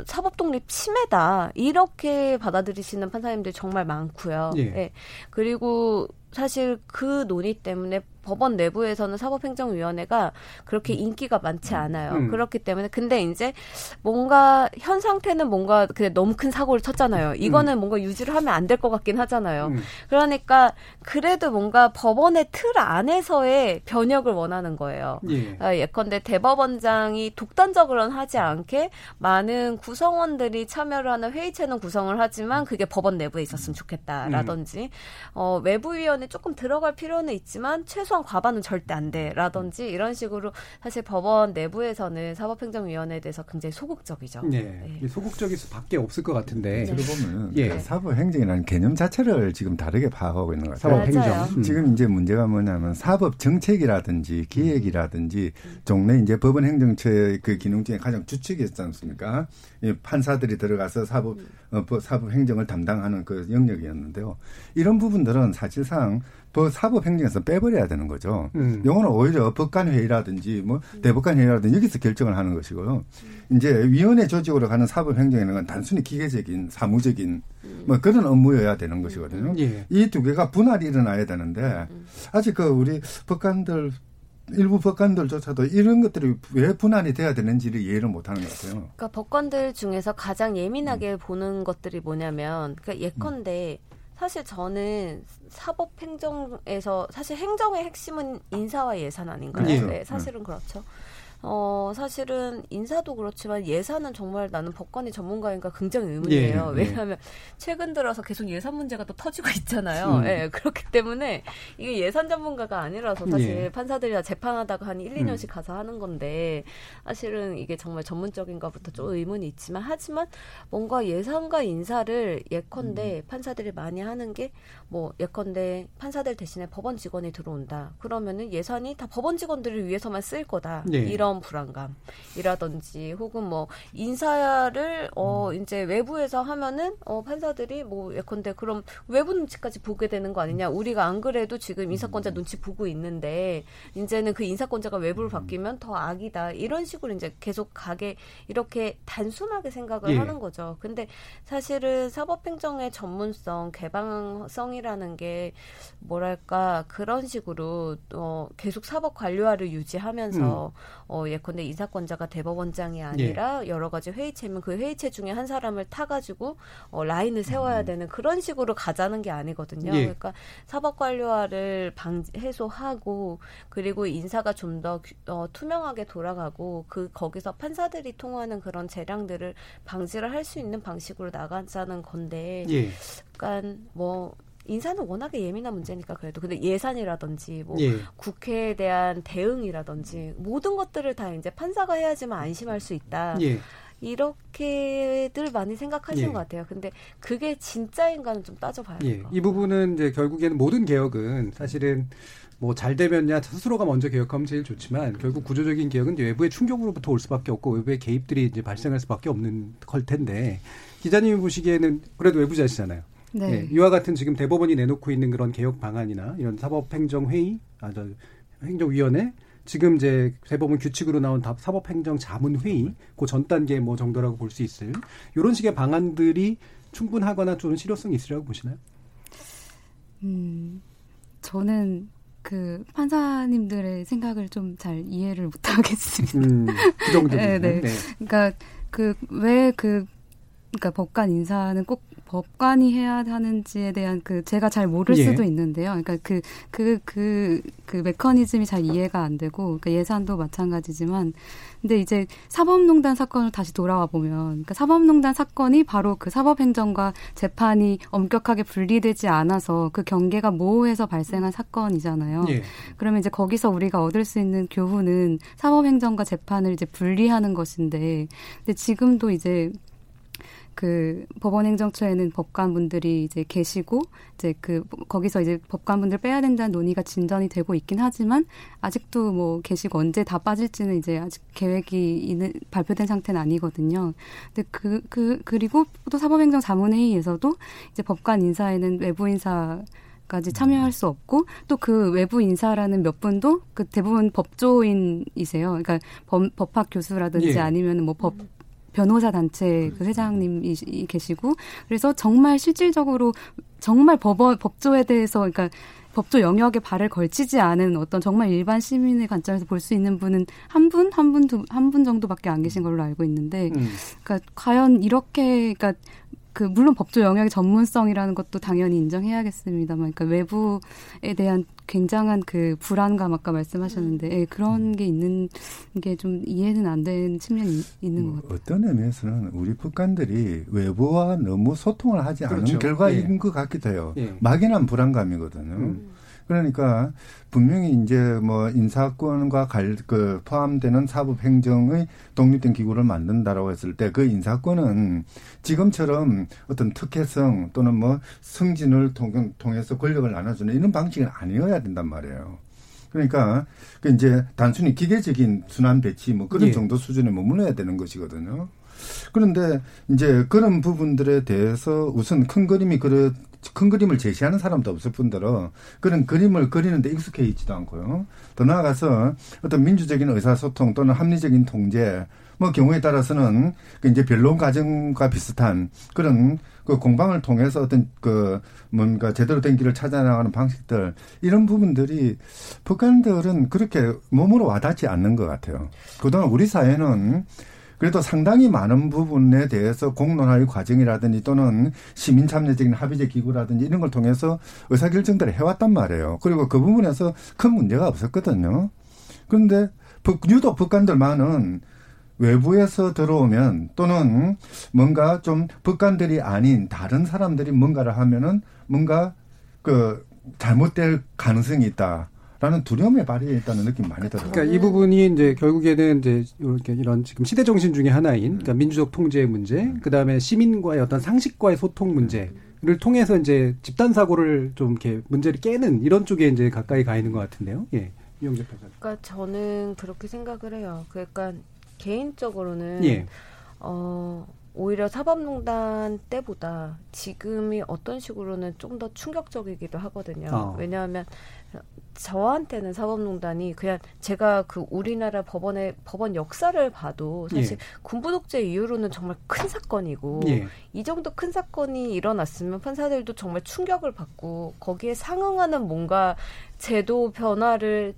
사법 독립 침해다. 이렇게 받아들이시는 판사님들이 정말 많고요. 예. 그리고 사실 그 논의 때문에 법원 내부에서는 사법행정위원회가 그렇게 인기가 많지 않아요. 음. 그렇기 때문에 근데 이제 뭔가 현 상태는 뭔가 그냥 너무 큰 사고를 쳤잖아요. 이거는 뭔가 유지를 하면 안 될 것 같긴 하잖아요. 음. 그러니까 그래도 뭔가 법원의 틀 안에서의 변혁을 원하는 거예요. 예. 아, 예컨대 대법원장이 독단적으로는 하지 않게 많은 구성원들이 참여를 하는 회의체는 구성을 하지만 그게 법원 내부에 있었으면 좋겠다라든지 어, 외부위원회 조금 들어갈 필요는 있지만 최소한 과반은 절대 안 돼라든지 이런 식으로 사실 법원 내부에서는 사법행정위원회에 대해서 굉장히 소극적이죠. 네. 네. 소극적일 수밖에 없을 것 같은데. 네. 보면 예. 사법행정이라는 개념 자체를 지금 다르게 파악하고 있는 것 같아요. 사법행정. 음. 지금 이제 문제가 뭐냐면 사법 정책이라든지 기획이라든지 종래 이제 법원 행정처의 그 기능 중에 가장 주축이었지 않습니까? 이 판사들이 들어가서 사법 어, 사법 행정을 담당하는 그 영역이었는데요. 이런 부분들은 사실상 법 사법 행정에서 빼버려야 되는 거죠. 음. 요거는 오히려 법관 회의라든지 뭐 대법관 회의라든지 여기서 결정을 하는 것이고요. 이제 위원회 조직으로 가는 사법 행정에는 건 단순히 기계적인 사무적인 뭐 그런 업무여야 되는 것이거든요. 예. 이두 개가 분할이 일어나야 되는데 아직 그 우리 법관들 일부 법관들조차도 이런 것들이 왜 분할이 돼야 되는지를 이해를 못하는 것 같아요. 그러니까 법관들 중에서 가장 예민하게 음. 보는 것들이 뭐냐면, 그러니까 예컨대 음. 사실 저는 사법행정에서 사실 행정의 핵심은 인사와 예산 아닌가요? 네, 네 사실은 그렇죠. 어, 사실은 인사도 그렇지만 예산은 정말 나는 법관이 전문가인가 굉장히 의문이에요. 예, 예. 왜냐하면 예. 최근 들어서 계속 예산 문제가 또 터지고 있잖아요. 음. 예, 그렇기 때문에 이게 예산 전문가가 아니라서 사실 예. 판사들이랑 재판하다가 한 1, 2년씩 음. 가서 하는 건데 사실은 이게 정말 전문적인가부터 좀 의문이 있지만 하지만 뭔가 예산과 인사를 예컨대 음. 판사들이 많이 하는 게 뭐 예컨대 판사들 대신에 법원 직원이 들어온다. 그러면은 예산이 다 법원 직원들을 위해서만 쓸 거다. 예. 이런 이런 불안감이라든지 혹은 뭐 인사를 어 음. 이제 외부에서 하면은 어 판사들이 뭐 예컨대 그럼 외부 눈치까지 보게 되는 거 아니냐 우리가 안 그래도 지금 인사권자 음. 눈치 보고 있는데 이제는 그 인사권자가 외부를 음. 바뀌면 더 악이다 이런 식으로 이제 계속 가게 이렇게 단순하게 생각을 예. 하는 거죠 근데 사실은 사법행정의 전문성 개방성이라는 게 뭐랄까 그런 식으로 어 계속 사법 관료화를 유지하면서 음. 어, 예컨대 인사권자가 대법원장이 아니라 예. 여러 가지 회의체면 그 회의체 중에 한 사람을 타가지고 어, 라인을 세워야 음. 되는 그런 식으로 가자는 게 아니거든요. 예. 그러니까 사법관료화를 방 해소하고 그리고 인사가 좀더 어, 투명하게 돌아가고 그 거기서 판사들이 통하는 그런 재량들을 방지를 할 수 있는 방식으로 나가자는 건데, 예. 그러니까 뭐 인사는 워낙에 예민한 문제니까 그래도 근데 예산이라든지 뭐 예. 국회에 대한 대응이라든지 모든 것들을 다 이제 판사가 해야지만 안심할 수 있다. 예. 이렇게들 많이 생각하시는 예. 것 같아요. 근데 그게 진짜인가는 좀 따져봐야 돼요. 예. 이 부분은 이제 결국에는 모든 개혁은 사실은 뭐 잘 되면야 스스로가 먼저 개혁하면 제일 좋지만 결국 구조적인 개혁은 외부의 충격으로부터 올 수밖에 없고 외부의 개입들이 이제 발생할 수밖에 없는 걸 텐데 기자님이 보시기에는 그래도 외부자시잖아요. 네. 네. 이와 같은 지금 대법원이 내놓고 있는 그런 개혁 방안이나 이런 사법행정회의, 아, 저, 행정위원회, 지금 이제 대법원 규칙으로 나온 사법행정 자문회의, 그 전 단계 뭐 정도라고 볼 수 있을 이런 식의 방안들이 충분하거나 좀 실효성이 있으리라고 보시나요? 음, 저는 그 판사님들의 생각을 좀 잘 이해를 못 하겠습니다. 음, 그 정도. 네, 네. 네. 그러니까 그 왜그 그, 그러니까 법관 인사는 꼭 법관이 해야 하는지에 대한 그 제가 잘 모를 예. 수도 있는데요. 그러니까 그 그 그그 그, 그 메커니즘이 잘 이해가 안 되고 그러니까 예산도 마찬가지지만 근데 이제 사법농단 사건을 다시 돌아와 보면 그러니까 사법농단 사건이 바로 그 사법행정과 재판이 엄격하게 분리되지 않아서 그 경계가 모호해서 발생한 사건이잖아요. 예. 그러면 이제 거기서 우리가 얻을 수 있는 교훈은 사법행정과 재판을 이제 분리하는 것인데 근데 지금도 이제 그 법원 행정처에는 법관분들이 이제 계시고 이제 그 거기서 이제 법관분들 빼야 된다는 논의가 진전이 되고 있긴 하지만 아직도 뭐 계시고 언제 다 빠질지는 이제 아직 계획이 있는 발표된 상태는 아니거든요. 근데 그, 그, 그리고 또 사법행정 자문회의에서도 이제 법관 인사에는 외부 인사 까지 참여할 수 없고 또 그 외부 인사라는 몇 분도 그 대부분 법조인이세요. 그러니까 법, 법학 교수라든지 예. 아니면 뭐 법 변호사 단체 그 회장님이 계시고 그래서 정말 실질적으로 정말 법원 법조에 대해서 그러니까 법조 영역에 발을 걸치지 않은 어떤 정말 일반 시민의 관점에서 볼 수 있는 분은 한 분, 한 분, 두, 한 분 정도밖에 안 계신 걸로 알고 있는데, 음. 그러니까 과연 이렇게, 그러니까 그 물론 법조 영역의 전문성이라는 것도 당연히 인정해야겠습니다만, 그러니까 외부에 대한 굉장한 그 불안감 아까 말씀하셨는데 예, 그런 게 있는 게 좀 이해는 안 되는 측면이 있는 것 같아요. 어떤 의미에서는 우리 북한들이 외부와 너무 소통을 하지 않은 그렇죠. 결과인 예. 것 같기도 해요. 예. 막연한 불안감이거든요. 음. 그러니까 분명히 이제 뭐 인사권과 갈, 그 포함되는 사법 행정의 독립된 기구를 만든다라고 했을 때 그 인사권은 지금처럼 어떤 특혜성 또는 뭐 승진을 통, 통해서 권력을 나눠주는 이런 방식은 아니어야 된단 말이에요. 그러니까 그 이제 단순히 기계적인 순환 배치 뭐 그런 예. 정도 수준에 머물러야 되는 것이거든요. 그런데 이제 그런 부분들에 대해서 우선 큰 그림이 그래 큰 그림을 제시하는 사람도 없을 뿐더러 그런 그림을 그리는데 익숙해 있지도 않고요. 더 나아가서 어떤 민주적인 의사소통 또는 합리적인 통제 뭐 경우에 따라서는 그 이제 변론 과정과 비슷한 그런 그 공방을 통해서 어떤 그 뭔가 제대로 된 길을 찾아나가는 방식들 이런 부분들이 북한들은 그렇게 몸으로 와닿지 않는 것 같아요. 그동안 우리 사회는 그래도 상당히 많은 부분에 대해서 공론화의 과정이라든지 또는 시민 참여적인 합의제 기구라든지 이런 걸 통해서 의사 결정들을 해왔단 말이에요. 그리고 그 부분에서 큰 문제가 없었거든요. 그런데 북, 유독 북한들만은 외부에서 들어오면 또는 뭔가 좀 북한들이 아닌 다른 사람들이 뭔가를 하면은 뭔가 그 잘못될 가능성이 있다. 라는 두려움에 발휘했다는 느낌 많이 들어요. 그러니까 이 부분이 이제 결국에는 이제 이렇게 이런 지금 시대 정신 중의 하나인 그러니까 민주적 통제의 문제, 그 다음에 시민과의 어떤 상식과의 소통 문제 를 통해서 이제 집단 사고를 좀 이렇게 문제를 깨는 이런 쪽에 이제 가까이 가 있는 것 같은데요. 예, 이영재 평가. 그러니까 저는 그렇게 생각을 해요. 그러니까 개인적으로는 예. 어 오히려 사법농단 때보다 지금이 어떤 식으로는 좀 더 충격적이기도 하거든요. 어. 왜냐하면 저한테는 사법농단이 그냥 제가 그 우리나라 법원의 법원 역사를 봐도 사실 예. 군부 독재 이후로는 정말 큰 사건이고 예. 이 정도 큰 사건이 일어났으면 판사들도 정말 충격을 받고 거기에 상응하는 뭔가 제도 변화를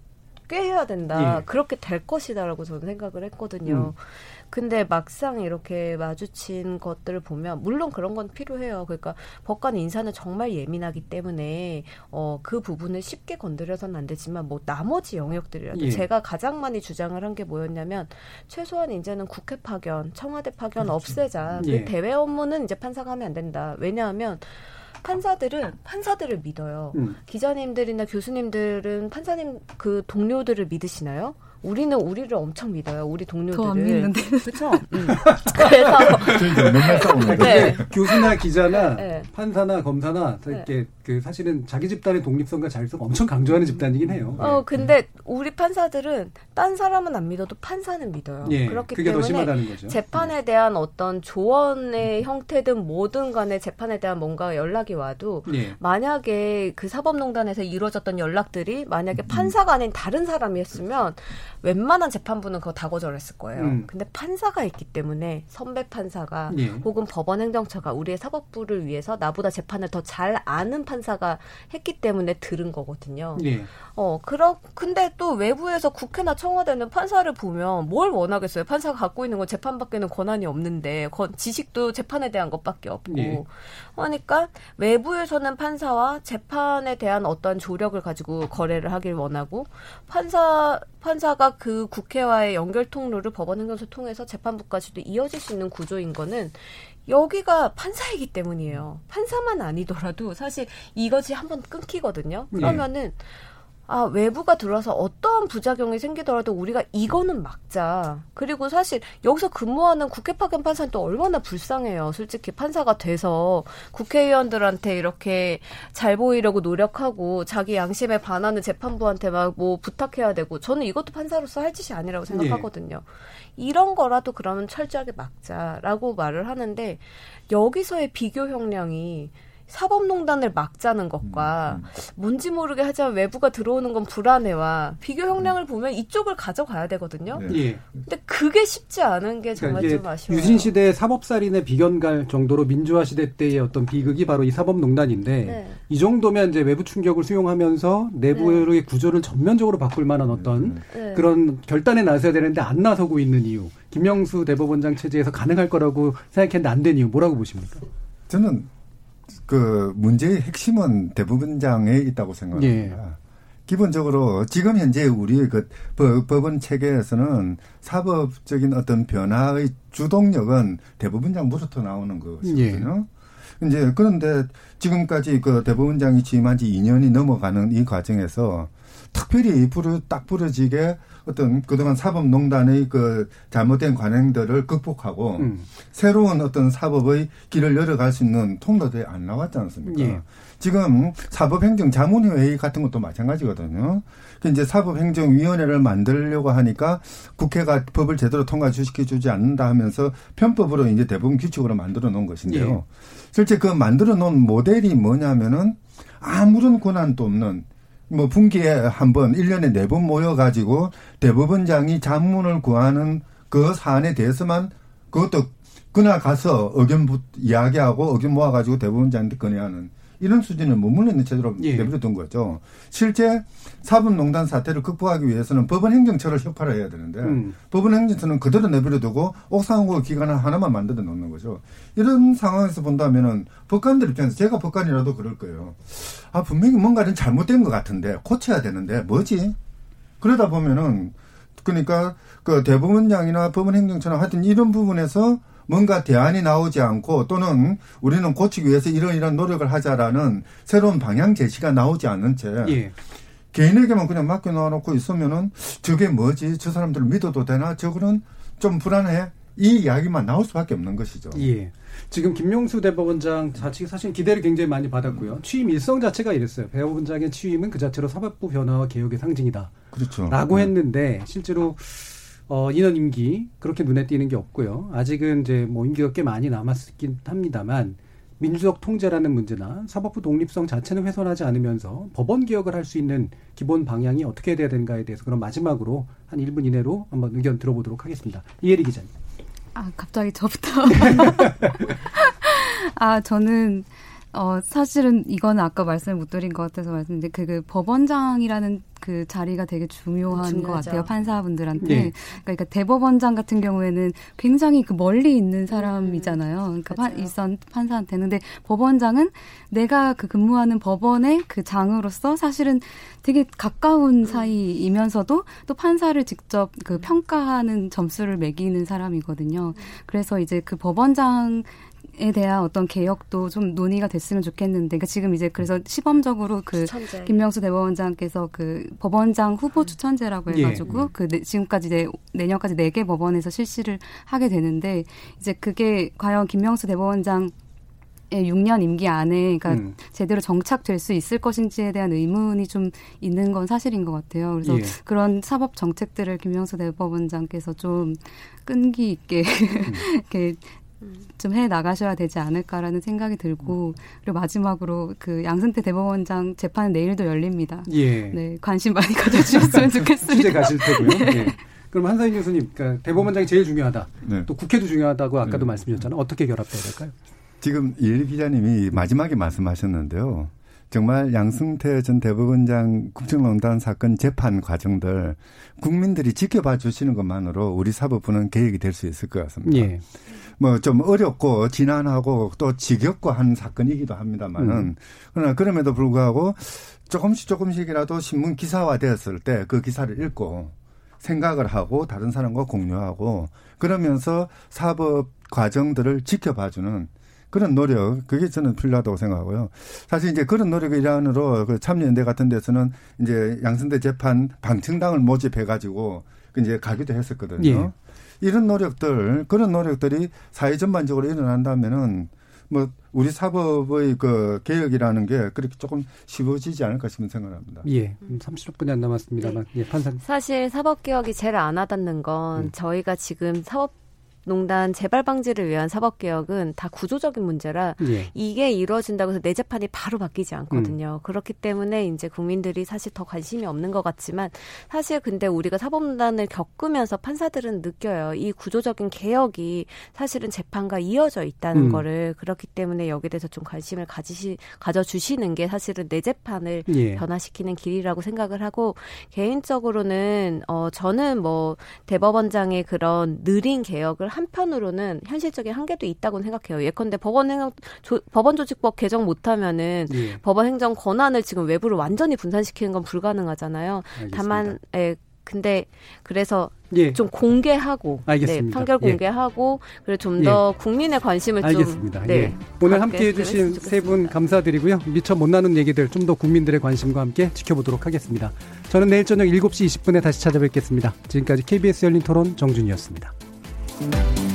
꾀해야 된다. 예. 그렇게 될 것이다라고 저는 생각을 했거든요. 음. 근데 막상 이렇게 마주친 것들을 보면 물론 그런 건 필요해요. 그러니까 법관 인사는 정말 예민하기 때문에 어 그 부분을 쉽게 건드려서는 안 되지만 뭐 나머지 영역들이라도 예. 제가 가장 많이 주장을 한 게 뭐였냐면 최소한 이제는 국회 파견, 청와대 파견 그렇죠. 없애자. 예. 그 대외 업무는 이제 판사가 하면 안 된다. 왜냐하면 판사들은 판사들을 믿어요. 음. 기자님들이나 교수님들은 판사님 그 동료들을 믿으시나요? 우리는 우리를 엄청 믿어요. 우리 동료들을. 더 안 믿는데. 그렇죠. 음. 그래서 맨날 싸우는 거. 네. 교수나 기자나 네. 판사나 검사나 이렇게 그 사실은 자기 집단의 독립성과 자율성 엄청 강조하는 집단이긴 해요. 어 근데 우리 판사들은 딴 사람은 안 믿어도 판사는 믿어요. 예, 그렇기 때문에 심하다는 거죠. 재판에 대한 어떤 조언의 형태든 뭐든 간에 재판에 대한 뭔가 연락이 와도 예. 만약에 그 사법농단에서 이루어졌던 연락들이 만약에 판사가 아닌 다른 사람이 했으면 웬만한 재판부는 그거 다 거절했을 거예요. 음. 근데 판사가 있기 때문에 선배 판사가 예. 혹은 법원 행정처가 우리의 사법부를 위해서 나보다 재판을 더 잘 아는 판사가 했기 때문에 들은 거거든요. 예. 어, 그렇, 근데 또 외부에서 국회나 청와대는 판사를 보면 뭘 원하겠어요? 판사가 갖고 있는 건 재판밖에는 권한이 없는데, 건, 지식도 재판에 대한 것밖에 없고. 예. 그러니까 외부에서는 판사와 재판에 대한 어떤 조력을 가지고 거래를 하길 원하고, 판사, 판사가 그 국회와의 연결 통로를 법원 행정처 통해서 재판부까지도 이어질 수 있는 구조인 거는 여기가 판사이기 때문이에요. 판사만 아니더라도 사실 이것이 한번 끊기거든요. 예. 그러면은 아, 외부가 들어와서 어떠한 부작용이 생기더라도 우리가 이거는 막자. 그리고 사실 여기서 근무하는 국회 파견 판사는 또 얼마나 불쌍해요. 솔직히 판사가 돼서 국회의원들한테 이렇게 잘 보이려고 노력하고 자기 양심에 반하는 재판부한테 막 뭐 부탁해야 되고 저는 이것도 판사로서 할 짓이 아니라고 생각하거든요. 이런 거라도 그러면 철저하게 막자라고 말을 하는데 여기서의 비교 형량이 사법농단을 막자는 것과 뭔지 모르게 하지만 외부가 들어오는 건 불안해와 비교 형량을 보면 이쪽을 가져가야 되거든요. 예. 근데 그게 쉽지 않은 게 정말 그러니까 좀 아쉬워요. 유신 시대 사법살인의 비견갈 정도로 민주화 시대 때의 어떤 비극이 바로 이 사법농단인데 네. 이 정도면 이제 외부 충격을 수용하면서 내부의 구조를 전면적으로 바꿀 만한 어떤 네. 그런 결단에 나서야 되는데 안 나서고 있는 이유. 김영수 대법원장 체제에서 가능할 거라고 생각했는데 안 된 이유 뭐라고 보십니까? 저는 그 문제의 핵심은 대법원장에 있다고 생각합니다. 예. 기본적으로 지금 현재 우리 그 법- 법원 체계에서는 사법적인 어떤 변화의 주동력은 대법원장 무부터 나오는 것이거든요. 이제 그런데 지금까지 그 대법원장이 취임한 지 2년이 넘어가는 이 과정에서 특별히 부르 딱 부러지게 어떤 그동안 사법농단의 그 잘못된 관행들을 극복하고 음. 새로운 어떤 사법의 길을 열어갈 수 있는 통로들이 안 나왔지 않습니까? 예. 지금 사법행정자문회의 같은 것도 마찬가지거든요. 그 이제 사법행정위원회를 만들려고 하니까 국회가 법을 제대로 통과시켜 주지 않는다 하면서 편법으로 이제 대부분 규칙으로 만들어 놓은 것인데요. 예. 실제 그 만들어 놓은 모델이 뭐냐면은 아무런 권한도 없는 뭐 분기에 한 번, 1년에 네 번 모여가지고 대법원장이 자문을 구하는 그 사안에 대해서만 그것도 그날 가서 의견 이야기하고 의견 모아가지고 대법원장한테 건의하는 이런 수준에 머물러 있는 체제로 예. 내버려둔 거죠. 실제 사법농단 사태를 극복하기 위해서는 법원 행정처를 혁파를 해야 되는데 음. 법원 행정처는 그대로 내버려두고 옥상고 기관을 하나만 만들어 놓는 거죠. 이런 상황에서 본다면은 법관들 입장에서 제가 법관이라도 그럴 거예요. 아 분명히 뭔가는 잘못된 것 같은데 고쳐야 되는데 뭐지? 그러다 보면은 그러니까 그 대법원장이나 법원 행정처나 하여튼 이런 부분에서 뭔가 대안이 나오지 않고 또는 우리는 고치기 위해서 이런 이런 노력을 하자라는 새로운 방향 제시가 나오지 않는 채 예. 개인에게만 그냥 맡겨놓고 있으면은 저게 뭐지? 저 사람들을 믿어도 되나? 저거는 좀 불안해. 이 이야기만 나올 수밖에 없는 것이죠. 예. 지금 김용수 대법원장 자칫 사실 기대를 굉장히 많이 받았고요. 취임 일성 자체가 이랬어요. 대법원장의 취임은 그 자체로 사법부 변화와 개혁의 상징이다. 그렇죠. 라고 네. 했는데 실제로 어, 인원 임기 그렇게 눈에 띄는 게 없고요. 아직은 이제 뭐 임기가 꽤 많이 남았긴 합니다만 민주적 통제라는 문제나 사법부 독립성 자체는 훼손하지 않으면서 법원 개혁을 할 수 있는 기본 방향이 어떻게 돼야 되는가에 대해서 그럼 마지막으로 한 1분 이내로 한번 의견 들어보도록 하겠습니다. 이혜리 기자님. 아, 갑자기 저부터. 아, 저는, 어, 사실은 이거는 아까 말씀을 못 드린 것 같아서 말씀드린데, 그, 그 법원장이라는 그 자리가 되게 중요한 것 중요하죠. 같아요, 판사분들한테. 예. 그러니까 대법원장 같은 경우에는 굉장히 그 멀리 있는 사람이잖아요. 그러니까 판, 일선 판사한테는. 근데 법원장은 내가 그 근무하는 법원의 그 장으로서 사실은 되게 가까운 사이이면서도 또 판사를 직접 그 평가하는 점수를 매기는 사람이거든요. 그래서 이제 그 법원장 에 대한 어떤 개혁도 좀 논의가 됐으면 좋겠는데, 그러니까 지금 이제 그래서 시범적으로 그 추천제. 김명수 대법원장께서 그 법원장 후보 추천제라고 예. 해가지고 그 내- 지금까지 내, 내년까지 네 개 법원에서 실시를 하게 되는데 이제 그게 과연 김명수 대법원장 의 6년 임기 안에 그러니까 음. 제대로 정착될 수 있을 것인지에 대한 의문이 좀 있는 건 사실인 것 같아요. 그래서 예. 그런 사법 정책들을 김명수 대법원장께서 좀 끈기 있게 이렇게 좀 해 나가셔야 되지 않을까라는 생각이 들고 그리고 마지막으로 그 양승태 대법원장 재판은 내일도 열립니다. 예. 네 관심 많이 가져주셨으면 좋겠습니다. 취재 가실 테고요. 네. 예. 그럼 한사인 교수님, 그러니까 대법원장이 제일 중요하다. 네. 또 국회도 중요하다고 아까도 네. 말씀 주셨잖아요. 어떻게 결합돼야 될까요? 지금 이일 기자님이 마지막에 말씀하셨는데요. 정말 양승태 전 대법원장 국정농단 사건 재판 과정들 국민들이 지켜봐 주시는 것만으로 우리 사법부는 개혁이 될 수 있을 것 같습니다. 예. 뭐좀 어렵고 지난하고 또 지겹고 한 사건이기도 합니다만은 음. 그러나 그럼에도 불구하고 조금씩 조금씩이라도 신문 기사화 되었을 때 그 기사를 읽고 생각을 하고 다른 사람과 공유하고 그러면서 사법 과정들을 지켜봐주는 그런 노력 그게 저는 필요하다고 생각하고요. 사실 이제 그런 노력의 일환으로 그 참여연대 같은 데서는 이제 양승대 재판 방청당을 모집해 가지고 이제 가기도 했었거든요. 예. 이런 노력들 그런 노력들이 사회 전반적으로 일어난다면은 뭐 우리 사법의 그 개혁이라는 게 그렇게 조금 쉬워지지 않을까 싶은 생각을 합니다. 예. 30분이 안 남았습니다만, 예, 판사. 사실 사법 개혁이 제일 안 와닿는 건 음. 저희가 지금 사법 농단 재발 방지를 위한 사법 개혁은 다 구조적인 문제라 예. 이게 이루어진다고 해서 내 재판이 바로 바뀌지 않거든요. 그렇기 때문에 이제 국민들이 사실 더 관심이 없는 것 같지만 사실 근데 우리가 사법농단을 겪으면서 판사들은 느껴요. 이 구조적인 개혁이 사실은 재판과 이어져 있다는 음. 거를 그렇기 때문에 여기에 대해서 좀 관심을 가지시 가져 주시는 게 사실은 내 재판을 예. 변화시키는 길이라고 생각을 하고 개인적으로는 어 저는 뭐 대법원장의 그런 느린 개혁을 한편으로는 현실적인 한계도 있다고 생각해요. 예컨대 법원 행정 조, 법원 조직법 개정 못하면은 예. 법원 행정 권한을 지금 외부로 완전히 분산시키는 건 불가능하잖아요. 알겠습니다. 다만 예, 근데 그래서 예. 좀 공개하고 알겠습니다. 네, 판결 예. 공개하고 그리고 좀더 예. 국민의 관심을 알겠습니다. 좀 네, 예. 오늘 함께 해주신 세 분 감사드리고요. 미처 못 나눈 얘기들 좀 더 국민들의 관심과 함께 지켜보도록 하겠습니다. 저는 내일 저녁 7시 20분에 다시 찾아뵙겠습니다. 지금까지 KBS 열린 토론 정준이었습니다. Bye.